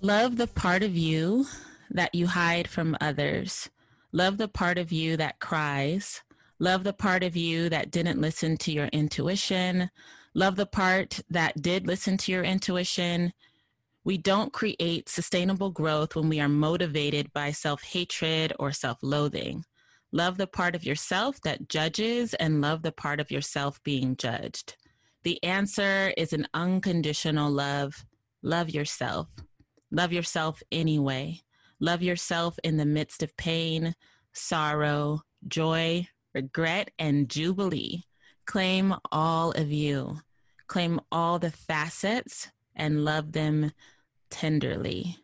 Love the part of you that you hide from others. Love the part of you that cries. Love the part of you that didn't listen to your intuition. Love the part that did listen to your intuition. We don't create sustainable growth when we are motivated by self hatred or self loathing. Love the part of yourself that judges and love the part of yourself being judged. The answer is an unconditional love. Love yourself. Love yourself anyway. Love yourself in the midst of pain, sorrow, joy, regret, and jubilee. Claim all of you. Claim all the facets and love them tenderly.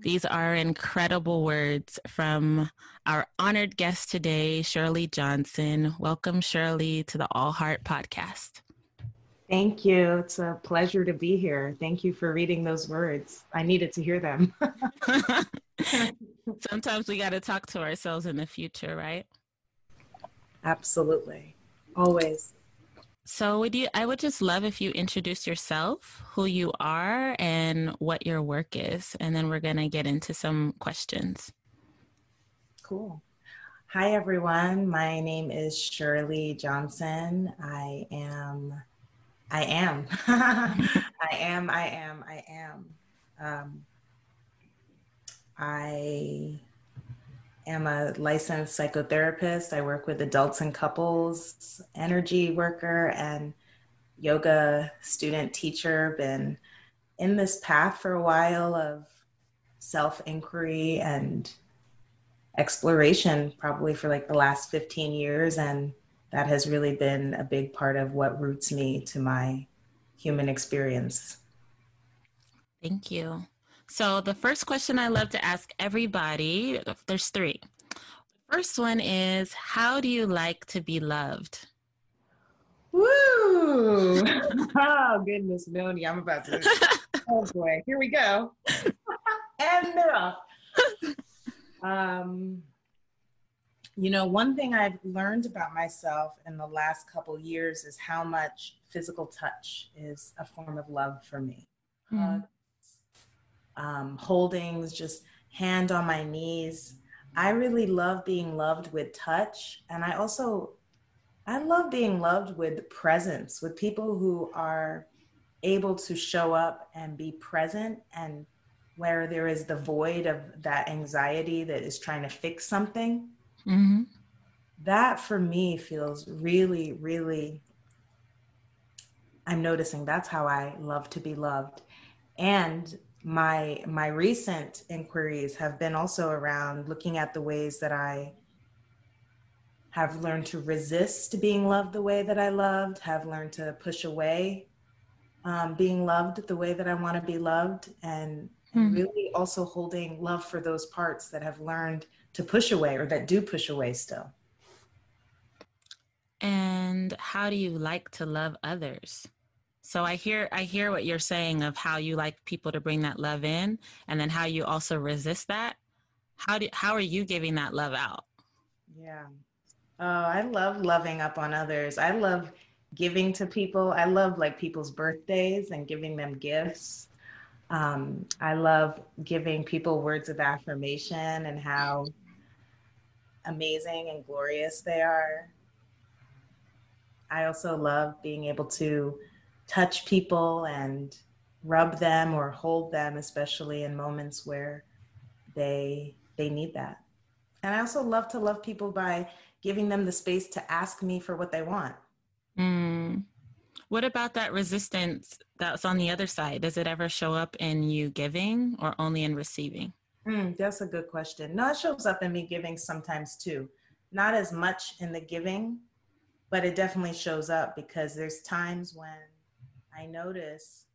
These are incredible words from our honored guest today, Shirley Johnson. Welcome, Shirley, to the All Heart podcast. Thank you. It's a pleasure to be here. Thank you for reading those words. I needed to hear them. Sometimes we got to talk to ourselves in the future, right? Absolutely. Always. So, would you I would just love if you introduce yourself, who you are, and what your work is, and then we're going to get into some questions. Cool. Hi everyone. My name is Shirley Johnson. I am I am. I am, I am, I am. Um, I am a licensed psychotherapist. I work with adults and couples, energy worker, and yoga student teacher. Been in this path for a while of self inquiry and exploration, probably for like the last 15 years. And that has really been a big part of what roots me to my human experience. Thank you. So, the first question I love to ask everybody there's three. The first one is How do you like to be loved? Woo! oh, goodness, Noni, I'm about to. oh, boy. Here we go. and they're off. Um, you know, one thing I've learned about myself in the last couple years is how much physical touch is a form of love for me. Mm. Uh, um, holdings, just hand on my knees. I really love being loved with touch. And I also, I love being loved with presence, with people who are able to show up and be present and where there is the void of that anxiety that is trying to fix something Mm-hmm. That for me feels really, really, I'm noticing that's how I love to be loved. And my my recent inquiries have been also around looking at the ways that I have learned to resist being loved the way that I loved, have learned to push away um, being loved the way that I want to be loved, and mm-hmm. really also holding love for those parts that have learned to push away or that do push away still. And how do you like to love others? So I hear I hear what you're saying of how you like people to bring that love in and then how you also resist that. How do how are you giving that love out? Yeah. Oh, I love loving up on others. I love giving to people. I love like people's birthdays and giving them gifts. Um, I love giving people words of affirmation and how amazing and glorious they are. I also love being able to touch people and rub them or hold them, especially in moments where they they need that. And I also love to love people by giving them the space to ask me for what they want. Mm. What about that resistance that's on the other side? Does it ever show up in you giving or only in receiving? Mm, that's a good question. No, it shows up in me giving sometimes too. Not as much in the giving, but it definitely shows up because there's times when I notice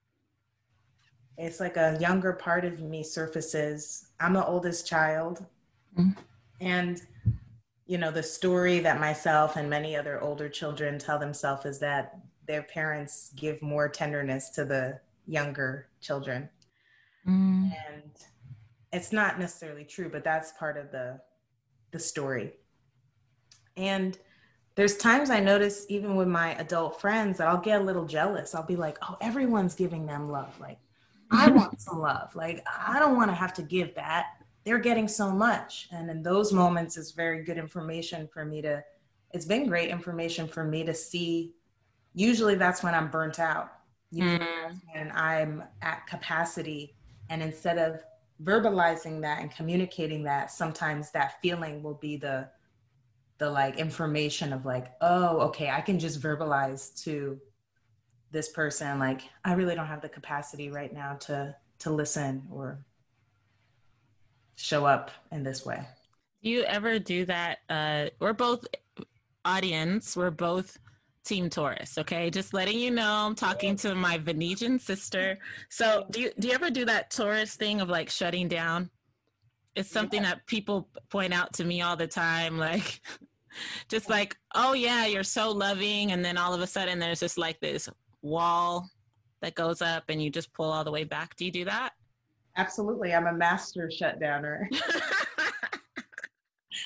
it's like a younger part of me surfaces. I'm the oldest child. Mm-hmm. And, you know, the story that myself and many other older children tell themselves is that their parents give more tenderness to the younger children. Mm. And it's not necessarily true, but that's part of the the story. And there's times I notice even with my adult friends that I'll get a little jealous. I'll be like, "Oh, everyone's giving them love. Like I want some love. Like, I don't want to have to give that. They're getting so much. And in those moments, it's very good information for me to, it's been great information for me to see. Usually that's when I'm burnt out. mm And I'm at capacity. And instead of verbalizing that and communicating that, sometimes that feeling will be the, the like information of like, oh, okay, I can just verbalize to this person like i really don't have the capacity right now to to listen or show up in this way. Do you ever do that uh we're both audience we're both team taurus okay just letting you know i'm talking to my Venusian sister so do you do you ever do that taurus thing of like shutting down it's something that people point out to me all the time like just like oh yeah you're so loving and then all of a sudden there's just like this wall that goes up and you just pull all the way back. Do you do that? Absolutely. I'm a master shutdowner.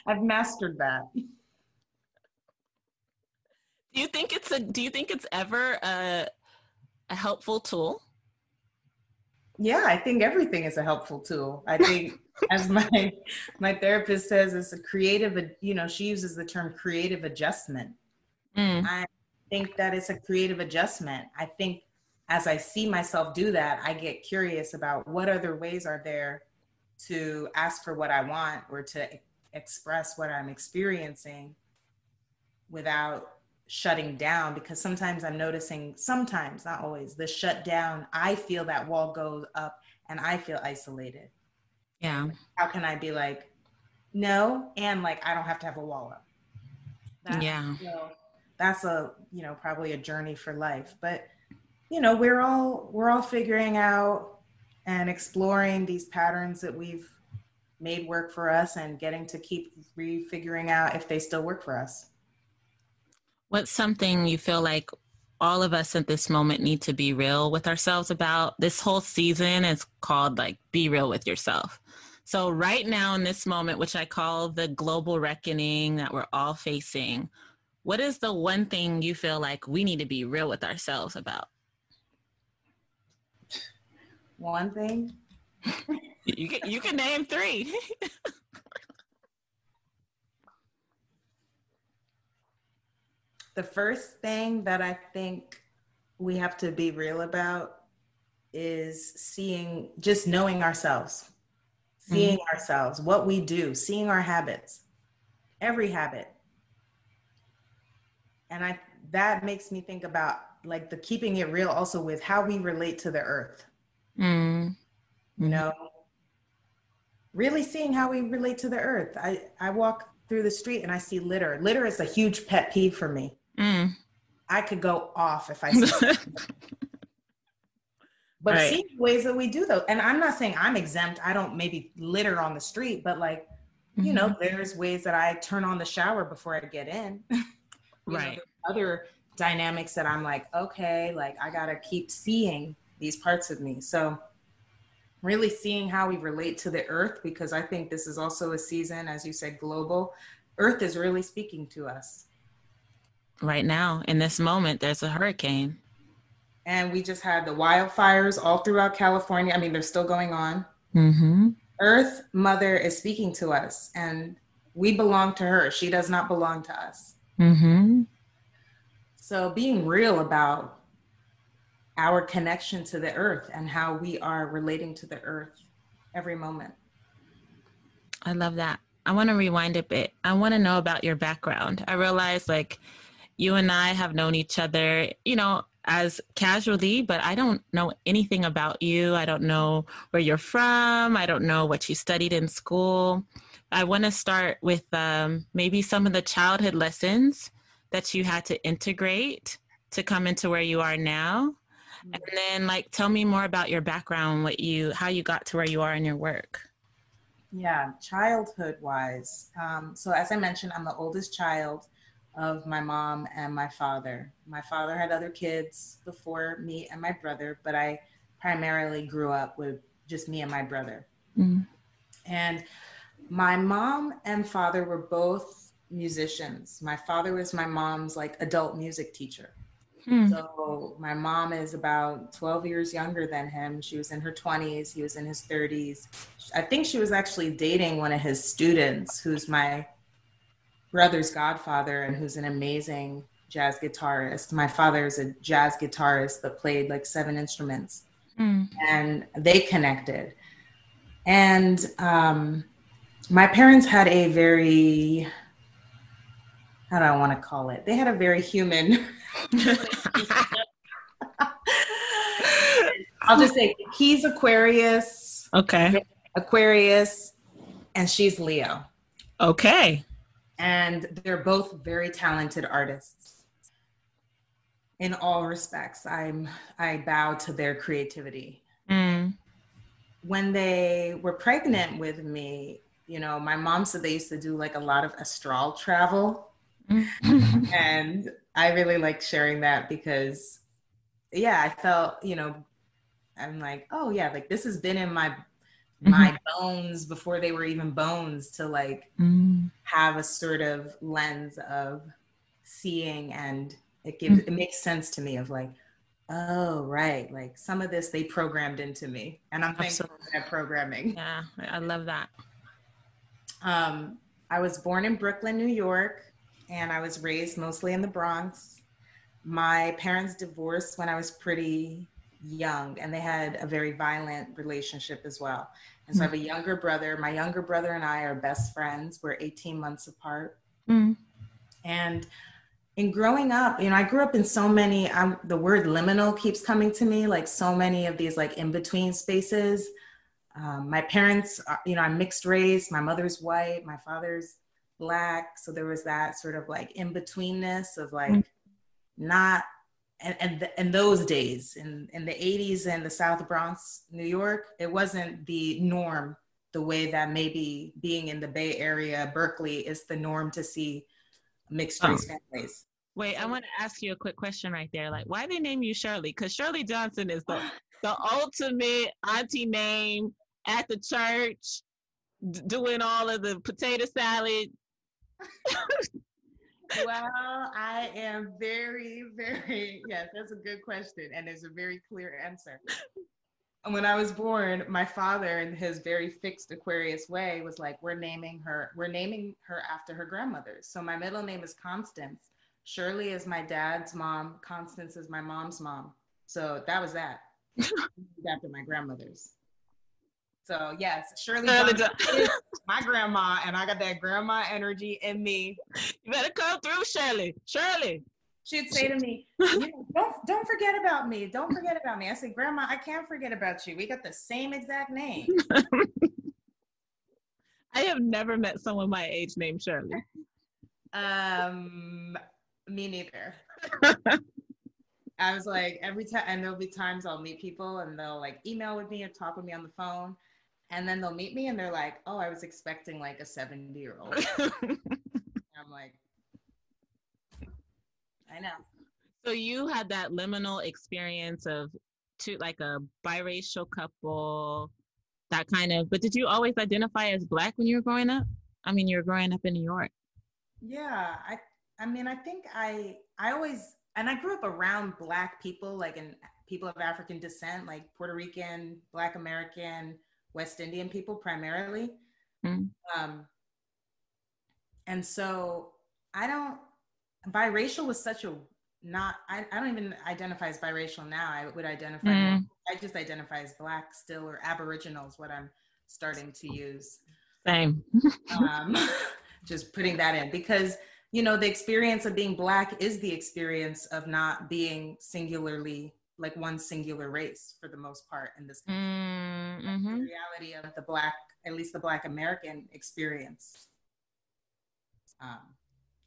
I've mastered that. Do you think it's a do you think it's ever a a helpful tool? Yeah, I think everything is a helpful tool. I think as my my therapist says it's a creative you know, she uses the term creative adjustment. Mm. I think that it's a creative adjustment. I think as I see myself do that, I get curious about what other ways are there to ask for what I want or to express what I'm experiencing without shutting down because sometimes I'm noticing, sometimes, not always, the shut down, I feel that wall goes up and I feel isolated. Yeah. How can I be like, no, and like I don't have to have a wall up? That, yeah. You know, that's a you know probably a journey for life but you know we're all we're all figuring out and exploring these patterns that we've made work for us and getting to keep refiguring out if they still work for us what's something you feel like all of us at this moment need to be real with ourselves about this whole season is called like be real with yourself so right now in this moment which i call the global reckoning that we're all facing what is the one thing you feel like we need to be real with ourselves about? One thing? you can you can name three. the first thing that I think we have to be real about is seeing just knowing ourselves seeing mm-hmm. ourselves what we do seeing our habits every habit. And i that makes me think about like the keeping it real also with how we relate to the earth. Mm. you know really seeing how we relate to the earth. I i walk through the street and i see litter. Litter is a huge pet peeve for me mm. i could go off if i but right. see ways that we do though. And i'm not saying i'm exempt. I don't maybe litter on the street but like you know mm-hmm. there's ways that i turn on the shower before i get in. Right. know, other dynamics that i'm like okay like i gotta keep seeing these parts of me. So really seeing how we relate to the earth because i think this is also a season as you said global. Earth is really speaking to us right now in this moment there's a hurricane and we just had the wildfires all throughout california i mean they're still going on mm-hmm. earth mother is speaking to us and we belong to her she does not belong to us Mm-hmm. So being real about our connection to the earth and how we are relating to the earth every moment. I love that. I want to rewind a bit. I want to know about your background. I realize like you and I have known each other, you know, as casually, but I don't know anything about you. I don't know where you're from. I don't know what you studied in school. I want to start with um, maybe some of the childhood lessons that you had to integrate to come into where you are now. Mm-hmm. And then like tell me more about your background, what you how you got to where you are in your work. Yeah, childhood wise. Um, so as I mentioned, I'm the oldest child of my mom and my father. My father had other kids before me and my brother, but I primarily grew up with just me and my brother. Mm-hmm. And my mom and father were both musicians. My father was my mom's like adult music teacher. Hmm. So my mom is about 12 years younger than him. She was in her 20s, he was in his 30s. I think she was actually dating one of his students who's my brother's godfather and who's an amazing jazz guitarist. My father is a jazz guitarist that played like seven instruments. Mm. And they connected. And um, my parents had a very, how do I want to call it? They had a very human. I'll just say he's Aquarius. Okay. Aquarius, and she's Leo. Okay. And they're both very talented artists. In all respects, I'm I bow to their creativity. Mm. When they were pregnant with me, you know, my mom said they used to do like a lot of astral travel. and I really like sharing that because yeah, I felt, you know, I'm like, oh yeah, like this has been in my mm-hmm. my bones before they were even bones to like mm. have a sort of lens of seeing and it gives mm. it makes sense to me of like oh right like some of this they programmed into me and i'm thankful for that programming yeah i love that um, I was born in Brooklyn, New York, and I was raised mostly in the Bronx. My parents divorced when I was pretty young, and they had a very violent relationship as well. And so mm. I have a younger brother. My younger brother and I are best friends. We're 18 months apart. Mm. And in growing up, you know, I grew up in so many, I'm, the word liminal keeps coming to me, like so many of these like in between spaces um, my parents, are, you know, I'm mixed race. My mother's white, my father's black. So there was that sort of like in betweenness of like mm-hmm. not, and, and the, in those days in, in the 80s in the South Bronx, New York, it wasn't the norm the way that maybe being in the Bay Area, Berkeley is the norm to see mixed oh. race oh. families. Wait, I want to ask you a quick question right there. Like, why they name you Shirley? Because Shirley Johnson is the the ultimate auntie name at the church d- doing all of the potato salad? well, I am very, very, yes, that's a good question. And there's a very clear answer. When I was born, my father, in his very fixed Aquarius way, was like, We're naming her, we're naming her after her grandmother. So my middle name is Constance. Shirley is my dad's mom. Constance is my mom's mom. So that was that. after my grandmother's. So yes, Shirley, Shirley my grandma, and I got that grandma energy in me. You better come through, Shirley. Shirley. She'd say to me, "Don't don't forget about me. Don't forget about me." I said, "Grandma, I can't forget about you. We got the same exact name." I have never met someone my age named Shirley. Um, me neither. I was like, every time, and there'll be times I'll meet people and they'll like email with me or talk with me on the phone and then they'll meet me and they're like, "Oh, I was expecting like a 70 year old." I'm like, I know. So you had that liminal experience of two like a biracial couple, that kind of. But did you always identify as black when you were growing up? I mean, you were growing up in New York. Yeah, I I mean, I think I I always and I grew up around black people, like in people of African descent, like Puerto Rican, Black American, West Indian people primarily. Mm. Um, and so I don't, biracial was such a not, I, I don't even identify as biracial now. I would identify, mm. I just identify as Black still or Aboriginal is what I'm starting to use. Same. um, just putting that in because, you know, the experience of being Black is the experience of not being singularly like one singular race for the most part in this country. Mm-hmm. The reality of the black, at least the black American experience. Um,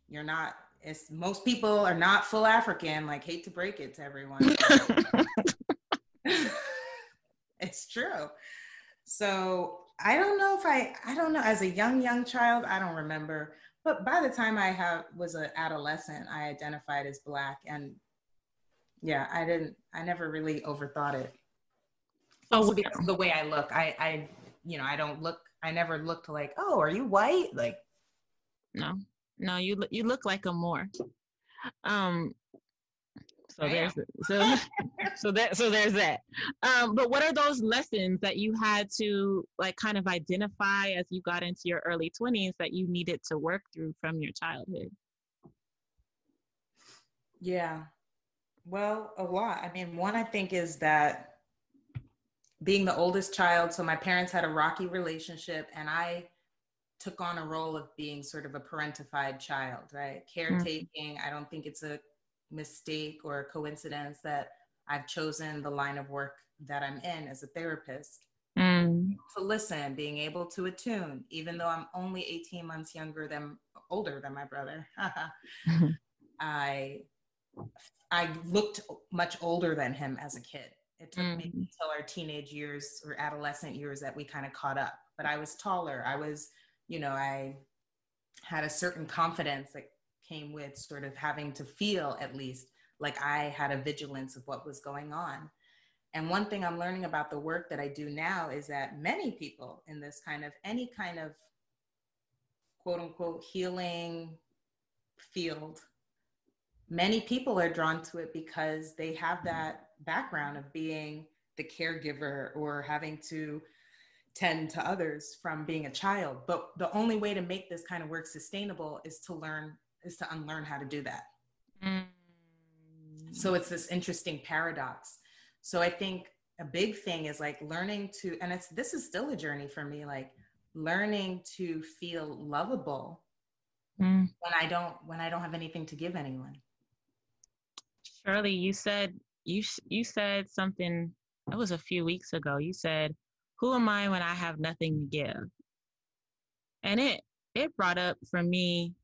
you're not. It's most people are not full African. Like, hate to break it to everyone. it's true. So I don't know if I. I don't know. As a young young child, I don't remember. But by the time I have was an adolescent, I identified as black and yeah i didn't i never really overthought it also because of the way i look i i you know i don't look i never looked like oh are you white like no no you you look like a more um So there's so so that so there's that. Um, but what are those lessons that you had to like kind of identify as you got into your early 20s that you needed to work through from your childhood? Yeah. Well, a lot. I mean, one I think is that being the oldest child, so my parents had a rocky relationship and I took on a role of being sort of a parentified child, right? Mm. Caretaking. Mm-hmm. I don't think it's a mistake or a coincidence that I've chosen the line of work that I'm in as a therapist. Mm. To listen, being able to attune, even though I'm only 18 months younger than older than my brother. I I looked much older than him as a kid. It took mm. me until our teenage years or adolescent years that we kind of caught up. But I was taller. I was, you know, I had a certain confidence that came with sort of having to feel at least like I had a vigilance of what was going on. And one thing I'm learning about the work that I do now is that many people in this kind of any kind of quote unquote healing field, many people are drawn to it because they have that background of being the caregiver or having to tend to others from being a child. But the only way to make this kind of work sustainable is to learn is to unlearn how to do that. Mm. So it's this interesting paradox. So I think a big thing is like learning to, and it's this is still a journey for me, like learning to feel lovable mm. when I don't when I don't have anything to give anyone. Shirley, you said you you said something. It was a few weeks ago. You said, "Who am I when I have nothing to give?" And it it brought up for me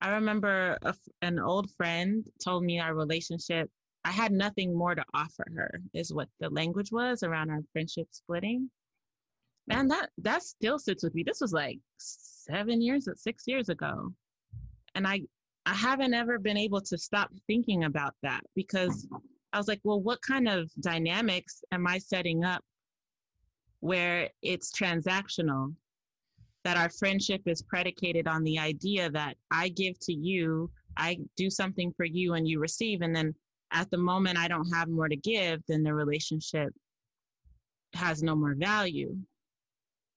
I remember a, an old friend told me our relationship, I had nothing more to offer her, is what the language was around our friendship splitting. Man, that that still sits with me. This was like seven years, six years ago, and I I haven't ever been able to stop thinking about that because I was like, well, what kind of dynamics am I setting up where it's transactional that our friendship is predicated on the idea that I give to you, I do something for you, and you receive. And then at the moment I don't have more to give, then the relationship has no more value.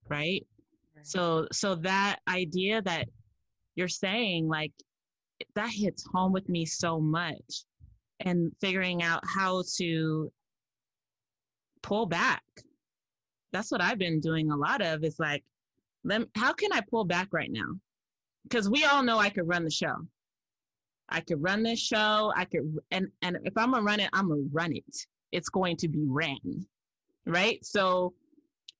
Right? right. So, so that idea that you're saying, like, that hits home with me so much. And figuring out how to pull back. That's what I've been doing a lot of is like, let, how can I pull back right now? Because we all know I could run the show. I could run this show. I could, and and if I'm gonna run it, I'm gonna run it. It's going to be ran, right? So,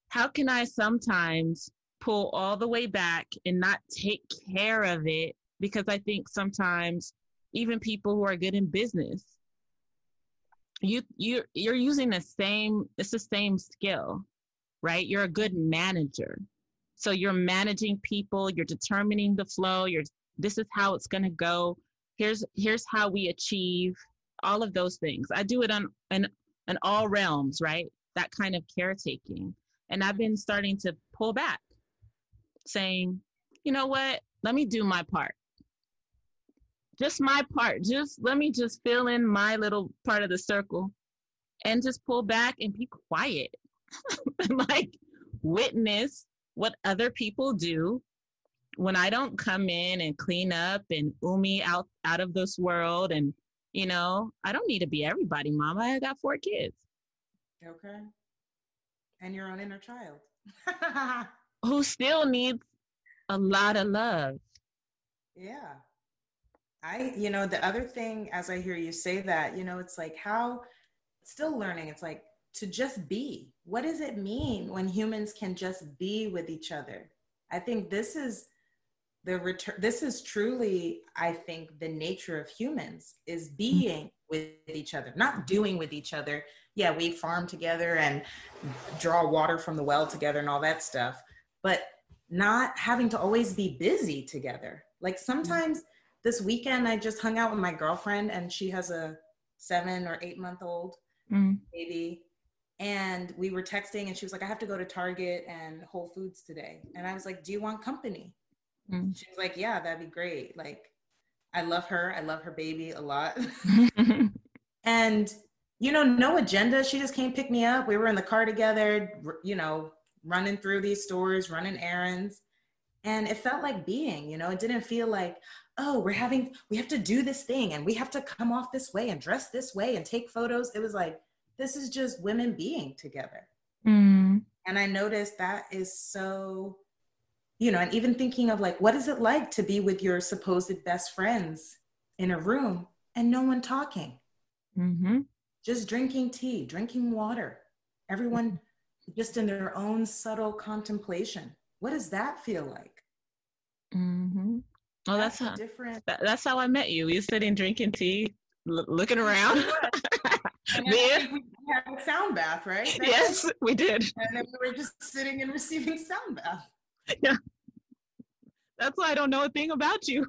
how can I sometimes pull all the way back and not take care of it? Because I think sometimes even people who are good in business, you you you're using the same. It's the same skill, right? You're a good manager so you're managing people, you're determining the flow, you're this is how it's going to go. Here's here's how we achieve all of those things. I do it on in, in all realms, right? That kind of caretaking. And I've been starting to pull back, saying, you know what? Let me do my part. Just my part. Just let me just fill in my little part of the circle and just pull back and be quiet. like witness what other people do when I don't come in and clean up and umi out out of this world and you know, I don't need to be everybody, mama. I got four kids. Okay. And your own inner child. Who still needs a lot of love. Yeah. I, you know, the other thing as I hear you say that, you know, it's like how still learning. It's like to just be. What does it mean when humans can just be with each other? I think this is the return this is truly i think the nature of humans is mm. being with each other not doing with each other yeah we farm together and draw water from the well together and all that stuff but not having to always be busy together like mm. sometimes this weekend i just hung out with my girlfriend and she has a seven or eight month old mm. baby and we were texting and she was like i have to go to target and whole foods today and i was like do you want company mm. she was like yeah that'd be great like i love her i love her baby a lot And, you know, no agenda. She just came pick me up. We were in the car together, you know, running through these stores, running errands. And it felt like being, you know, it didn't feel like, oh, we're having, we have to do this thing and we have to come off this way and dress this way and take photos. It was like, this is just women being together. Mm. And I noticed that is so, you know, and even thinking of like, what is it like to be with your supposed best friends in a room and no one talking? Mm-hmm. Just drinking tea, drinking water, everyone just in their own subtle contemplation. What does that feel like? Mm-hmm. Oh, that's, that's how different. That, that's how I met you. You sitting drinking tea, l- looking around. we had a sound bath, right? That yes, was, we did. And then we were just sitting and receiving sound bath. Yeah. That's why I don't know a thing about you.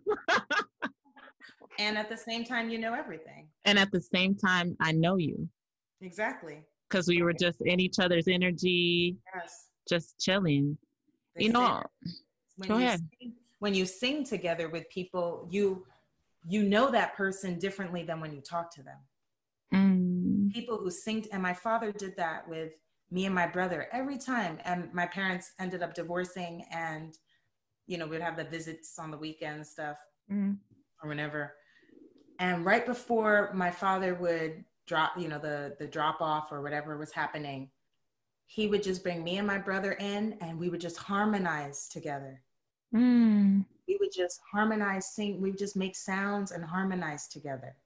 and at the same time, you know everything. And at the same time, I know you. Exactly. Because we were just in each other's energy. Yes. Just chilling. They you know, go ahead. Sing, when you sing together with people, you you know that person differently than when you talk to them. Mm. People who sing, and my father did that with me and my brother every time. And my parents ended up divorcing, and you know, we'd have the visits on the weekend stuff mm. or whenever. And right before my father would drop, you know, the the drop off or whatever was happening, he would just bring me and my brother in, and we would just harmonize together. Mm. We would just harmonize, sing. We just make sounds and harmonize together.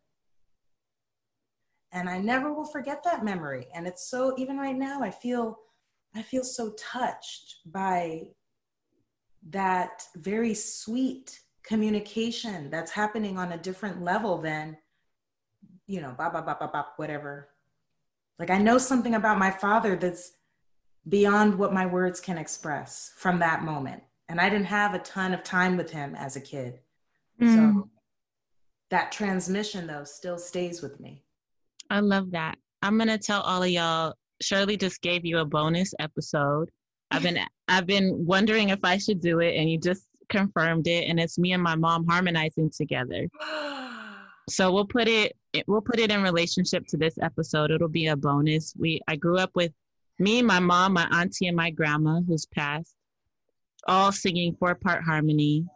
And I never will forget that memory. And it's so even right now, I feel I feel so touched by that very sweet communication that's happening on a different level than, you know, bop, bop, bop, bop, bop, whatever. Like I know something about my father that's beyond what my words can express from that moment. And I didn't have a ton of time with him as a kid. Mm. So that transmission, though, still stays with me. I love that. I'm to tell all of y'all Shirley just gave you a bonus episode. I've been I've been wondering if I should do it and you just confirmed it and it's me and my mom harmonizing together. so we'll put it we'll put it in relationship to this episode. It'll be a bonus. We I grew up with me, my mom, my auntie, and my grandma, who's passed, all singing four part harmony.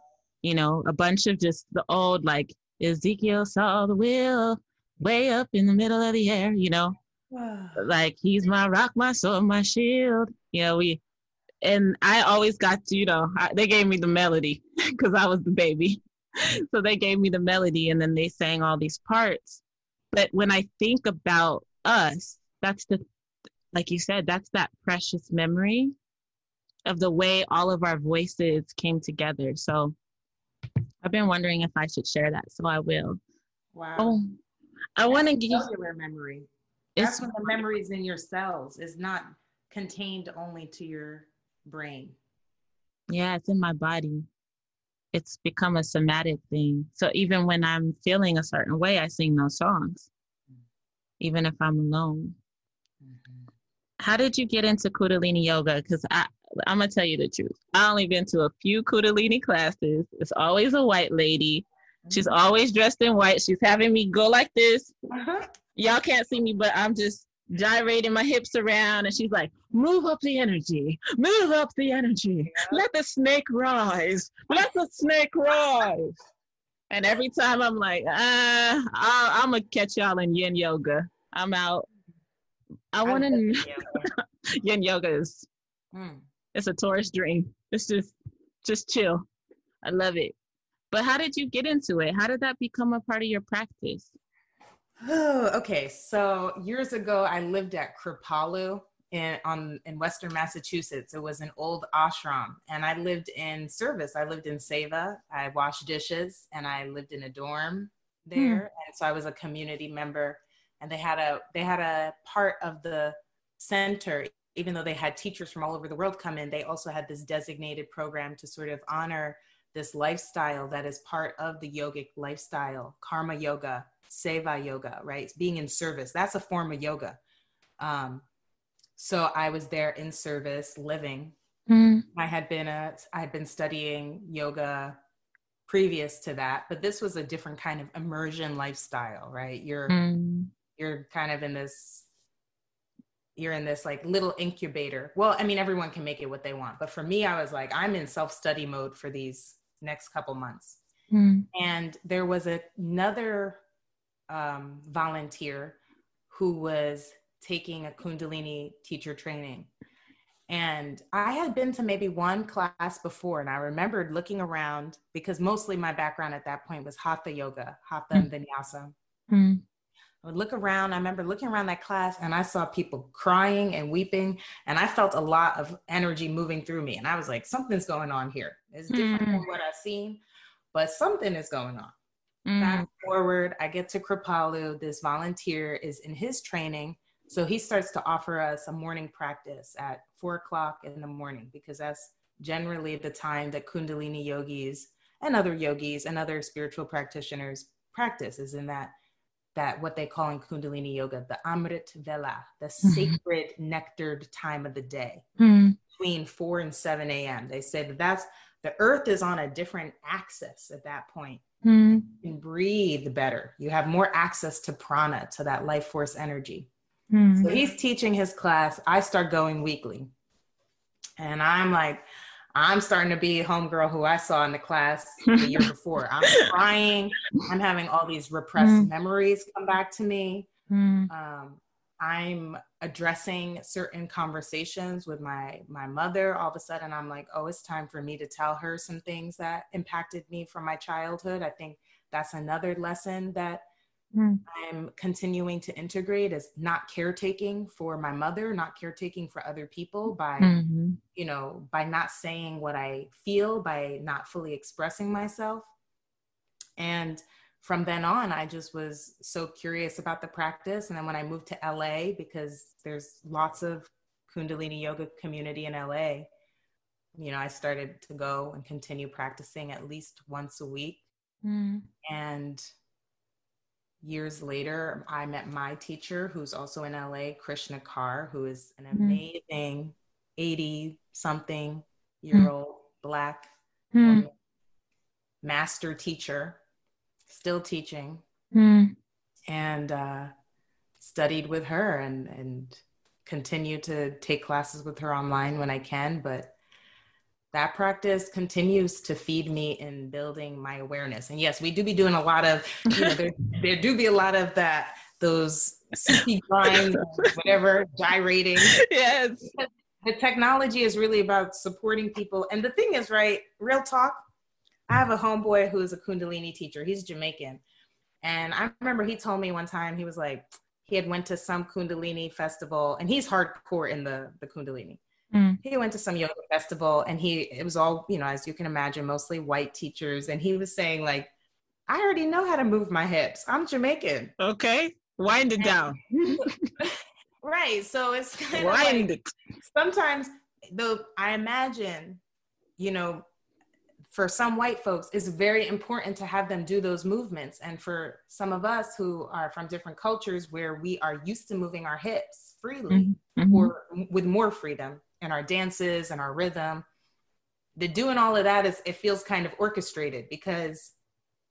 You know, a bunch of just the old, like, Ezekiel saw the wheel way up in the middle of the air, you know, wow. like, he's my rock, my sword, my shield. You know, we, and I always got to, you know, I, they gave me the melody because I was the baby. so they gave me the melody and then they sang all these parts. But when I think about us, that's the like you said, that's that precious memory of the way all of our voices came together. So I've been wondering if I should share that, so I will. Wow. Oh, I want to give cellular memory. That's when the memories in your cells is not contained only to your brain. Yeah, it's in my body. It's become a somatic thing. So even when I'm feeling a certain way, I sing those songs, mm-hmm. even if I'm alone mm-hmm. how did you get into Kundalini yoga? Because I, I'm gonna tell you the truth. I only been to a few Kundalini classes. It's always a white lady. She's mm-hmm. always dressed in white. She's having me go like this. Uh-huh. Y'all can't see me, but I'm just gyrating my hips around, and she's like, "Move up the energy. Move up the energy. Let the snake rise. Let the snake rise." And every time I'm like, uh, I'm gonna catch y'all in Yin Yoga. I'm out. I want to. yin yoga is. Mm. It's a Taurus dream. It's just, just chill. I love it. But how did you get into it? How did that become a part of your practice? Oh, okay. So years ago, I lived at Kripalu in on in Western Massachusetts. It was an old ashram, and I lived in service. I lived in seva. I washed dishes, and I lived in a dorm there. Hmm. And so I was a community member and they had a they had a part of the center even though they had teachers from all over the world come in they also had this designated program to sort of honor this lifestyle that is part of the yogic lifestyle karma yoga seva yoga right? It's being in service. That's a form of yoga. Um, so i was there in service living. Mm. i had been a i had been studying yoga previous to that but this was a different kind of immersion lifestyle right? You're mm you're kind of in this you're in this like little incubator. Well, I mean, everyone can make it what they want, but for me, I was like, I'm in self study mode for these next couple months. Mm. And there was a, another um, volunteer who was taking a Kundalini teacher training. And I had been to maybe one class before, and I remembered looking around because mostly my background at that point was Hatha yoga, Hatha mm. and Vinyasa. Mm. I would look around. I remember looking around that class and I saw people crying and weeping, and I felt a lot of energy moving through me. And I was like, something's going on here. It's different mm. from what I've seen, but something is going on. Mm. Fast forward, I get to Kripalu. This volunteer is in his training. So he starts to offer us a morning practice at four o'clock in the morning because that's generally the time that Kundalini yogis and other yogis and other spiritual practitioners practice is in that that what they call in Kundalini Yoga, the Amrit Vela, the mm-hmm. sacred nectared time of the day mm-hmm. between 4 and 7 a.m. They say that that's the earth is on a different axis at that point. Mm-hmm. You can breathe better. You have more access to prana, to that life force energy. Mm-hmm. So he's teaching his class. I start going weekly. And I'm like, I'm starting to be a homegirl who I saw in the class the year before. I'm crying. I'm having all these repressed mm. memories come back to me. Mm. Um, I'm addressing certain conversations with my my mother. All of a sudden, I'm like, oh, it's time for me to tell her some things that impacted me from my childhood. I think that's another lesson that mm. I'm continuing to integrate is not caretaking for my mother, not caretaking for other people by, mm-hmm. you know, by not saying what I feel, by not fully expressing myself. And from then on, I just was so curious about the practice. And then when I moved to LA, because there's lots of Kundalini yoga community in LA, you know, I started to go and continue practicing at least once a week. Mm. And years later, I met my teacher, who's also in LA, Krishna Kaur, who is an mm-hmm. amazing 80 something year old mm. Black mm. master teacher, still teaching, mm. and uh, studied with her and, and continue to take classes with her online when I can. But that practice continues to feed me in building my awareness. And yes, we do be doing a lot of, you know, there, there do be a lot of that, those Sufi grinds, whatever, gyrating. Yes. The technology is really about supporting people. And the thing is, right, real talk, I have a homeboy who's a Kundalini teacher. He's Jamaican. And I remember he told me one time, he was like, he had went to some Kundalini festival and he's hardcore in the, the Kundalini Mm. He went to some yoga festival and he, it was all, you know, as you can imagine, mostly white teachers. And he was saying, like, I already know how to move my hips. I'm Jamaican. Okay. Wind it down. right. So it's kind Wind of like, it. sometimes though I imagine, you know, for some white folks, it's very important to have them do those movements. And for some of us who are from different cultures where we are used to moving our hips freely mm-hmm. or with more freedom, and our dances and our rhythm. The doing all of that is it feels kind of orchestrated because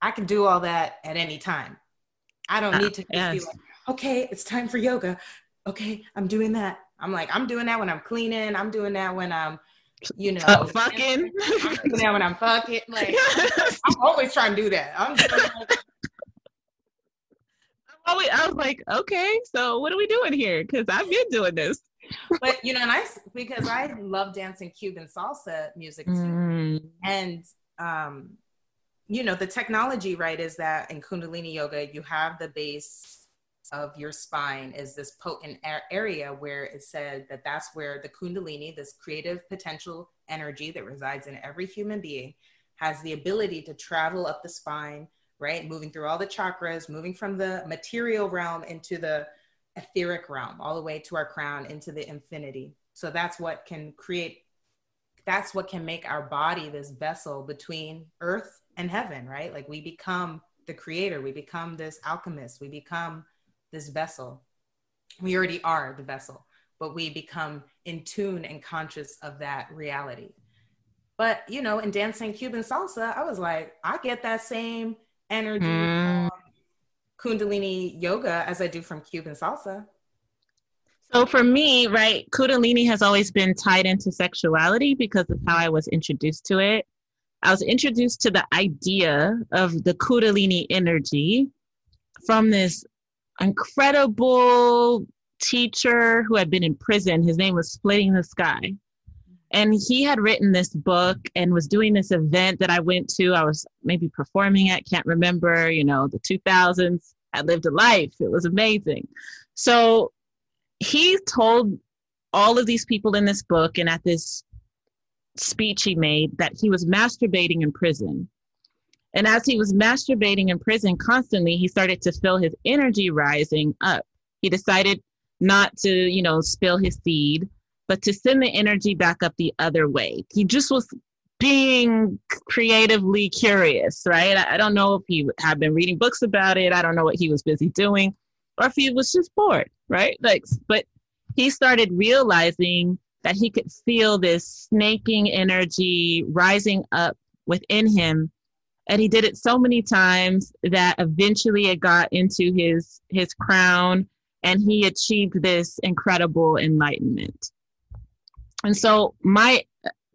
i can do all that at any time. I don't need to yes. be like okay it's time for yoga. Okay i'm doing that. I'm like i'm doing that when i'm cleaning. I'm doing that when i'm you know uh, fucking I'm doing that when i'm fucking. Like i'm always trying to do that. I'm always, I was like, okay, so what are we doing here? Because I've been doing this but you know, and I because I love dancing Cuban salsa music too, mm. and um, you know, the technology right is that in Kundalini yoga you have the base of your spine is this potent area where it said that that's where the Kundalini, this creative potential energy that resides in every human being, has the ability to travel up the spine, right? Moving through all the chakras, moving from the material realm into the etheric realm all the way to our crown into the infinity. So that's what can create that's what can make our body this vessel between earth and heaven right? Like we become the creator we become this alchemist we become this vessel. We already are the vessel but we become in tune and conscious of that reality. But you know in dancing cuban salsa i was like i get that same energy. Mm Kundalini yoga as I do from Cuban salsa. So for me, right, Kundalini has always been tied into sexuality because of how I was introduced to it. I was introduced to the idea of the Kundalini energy from this incredible teacher who had been in prison. His name was Splitting the Sky. And he had written this book and was doing this event that I went to. I was maybe performing at, can't remember, you know, the 2000s. I lived a life. It was amazing. So he told all of these people in this book and at this speech he made that he was masturbating in prison. And as he was masturbating in prison constantly, he started to feel his energy rising up. He decided not to, you know, spill his seed, but to send the energy back up the other way. He just was being creatively curious, right? I, don't know if he had been reading books about it. I don't know what he was busy doing, or if he was just bored, right? Like, but he started realizing that he could feel this snaking energy rising up within him and he did it so many times that eventually it got into his his crown and he achieved this incredible enlightenment and so my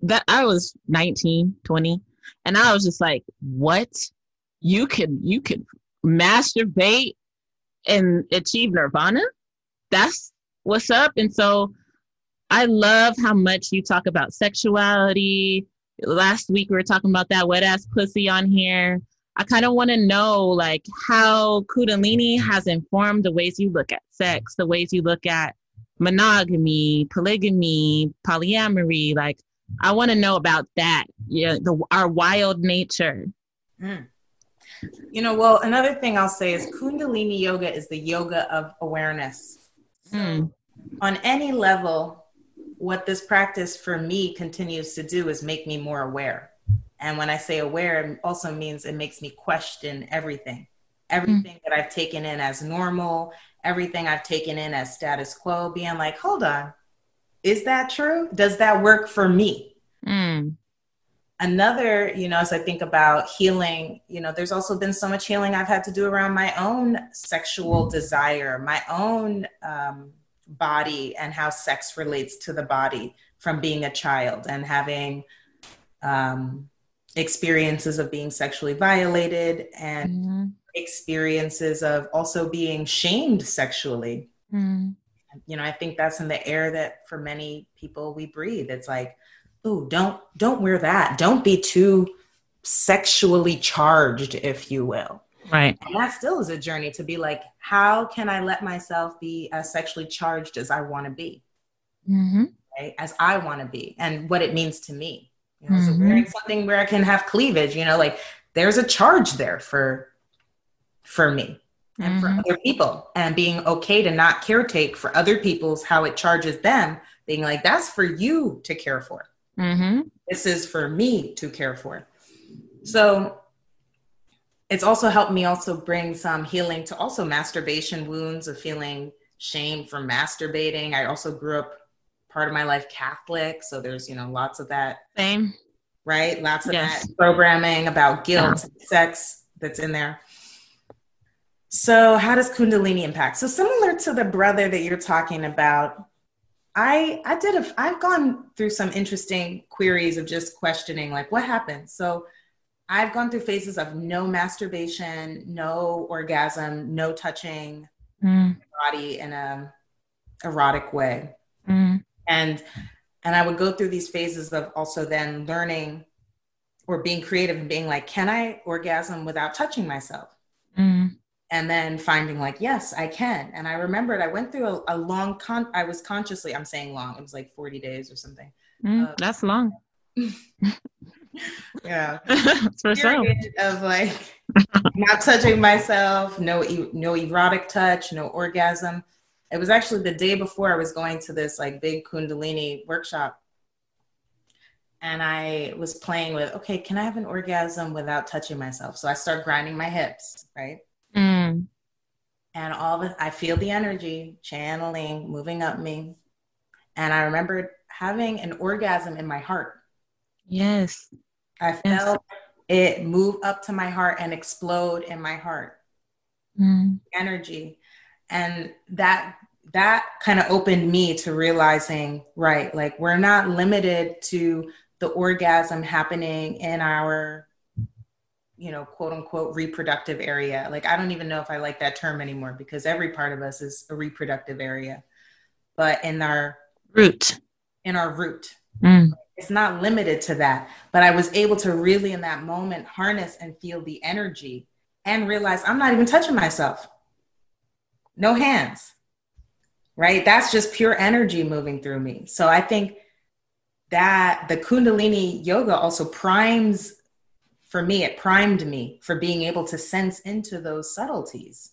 that i was 19 20 and i was just like what? You could you could masturbate and achieve nirvana? That's what's up. And so i love how much you talk about sexuality. Last week we were talking about that wet ass pussy on here. I kind of want to know like how Kundalini has informed the ways you look at sex, the ways you look at monogamy, polygamy, polyamory. Like I want to know about that. Yeah, the our wild nature. Mm. You know, well, another thing I'll say is Kundalini yoga is the yoga of awareness. So mm. On any level, what this practice for me continues to do is make me more aware and when I say aware, it also means it makes me question everything. Everything mm. that I've taken in as normal, everything I've taken in as status quo, being like, hold on, is that true? Does that work for me? Mm. Another, you know, as I think about healing, you know, there's also been so much healing I've had to do around my own sexual desire, my own um, body, and how sex relates to the body from being a child and having um, experiences of being sexually violated and mm-hmm. Experiences of also being shamed sexually. Mm-hmm. You know, I think that's in the air that for many people we breathe. It's like, oh, don't don't wear that. Don't be too sexually charged, if you will. Right. And that still is a journey to be like, how can I let myself be as sexually charged as I want to be? Mm-hmm. Right? As I want to be and what it means to me. You know, mm-hmm. so wearing something where I can have cleavage, you know, like there's a charge there for for me and mm-hmm. for other people and being okay to not caretake for other people's how it charges them being like that's for you to care for mm-hmm. this is for me to care for so it's also helped me also bring some healing to also masturbation wounds of feeling shame for masturbating i also grew up part of my life Catholic, so there's you know lots of that. Same. Right, lots of yes. that programming about guilt, yeah. sex that's in there. So, how does Kundalini impact? So, similar to the brother that you're talking about, I I did a I've gone through some interesting queries of just questioning like what happened. So, I've gone through phases of no masturbation, no orgasm, no touching mm. body in a erotic way. Mm and and i would go through these phases of also then learning or being creative and being like can i orgasm without touching myself mm. And then finding like yes i can and i remembered i went through a, a long con i was consciously i'm saying long it was like 40 days or something mm, uh, that's long yeah for sure of like not touching myself no no erotic touch no orgasm it was actually the day before I was going to this like big Kundalini workshop. And I was playing with, okay, can I have an orgasm without touching myself? So I start grinding my hips, right? Mm. And all the, I feel the energy channeling, moving up me. And I remembered having an orgasm in my heart. Yes. I felt yes. it move up to my heart and explode in my heart. mm. energy. And that that kind of opened me to realizing, right, like we're not limited to the orgasm happening in our you know, quote unquote reproductive area. Like I don't even know if I like that term anymore because every part of us is a reproductive area. But in our root, in our root, mm. it's not limited to that. But I was able to really in that moment harness and feel the energy and realize I'm not even touching myself. No hands. Right? That's just pure energy moving through me. So I think that the Kundalini yoga also primes for me, it primed me for being able to sense into those subtleties.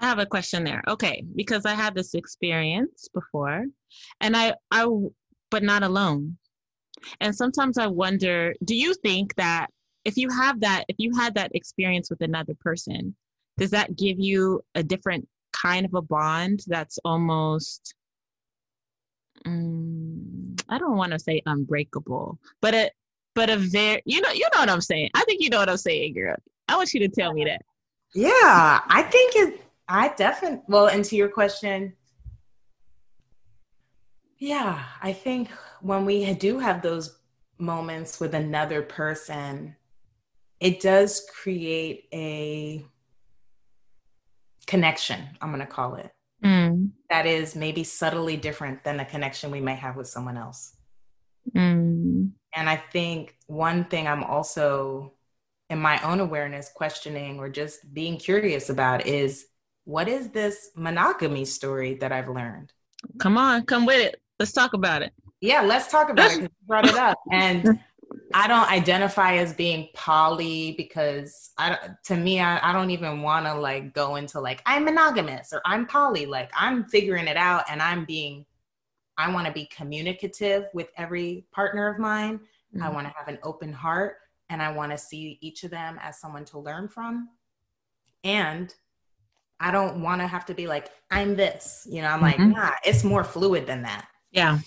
I have a question there. Okay, because I had this experience before and I I but not alone. And sometimes I wonder, do you think that if you have that if you had that experience with another person, does that give you a different kind of a bond that's almost um, I don't want to say unbreakable, but it but a very you know you know what I'm saying. I think you know what I'm saying, girl. I want you to tell me that. Yeah, I think it. I definitely. Well, and to your question, yeah, I think when we do have those moments with another person, it does create a connection. I'm going to call it. Mm. That is maybe subtly different than the connection we might have with someone else. Mm. And I think one thing I'm also in my own awareness questioning or just being curious about is what is this monogamy story that I've learned? Come on, come with it. Let's talk about it. Yeah, let's talk about it. You brought it up, and I don't identify as being poly because I, to me, I, I don't even want to like go into like I'm monogamous or I'm poly. Like I'm figuring it out, and I'm being I want to be communicative with every partner of mine. Mm-hmm. I want to have an open heart and I want to see each of them as someone to learn from. And I don't want to have to be like, I'm this. You know, I'm mm-hmm. like, nah, it's more fluid than that. Yeah.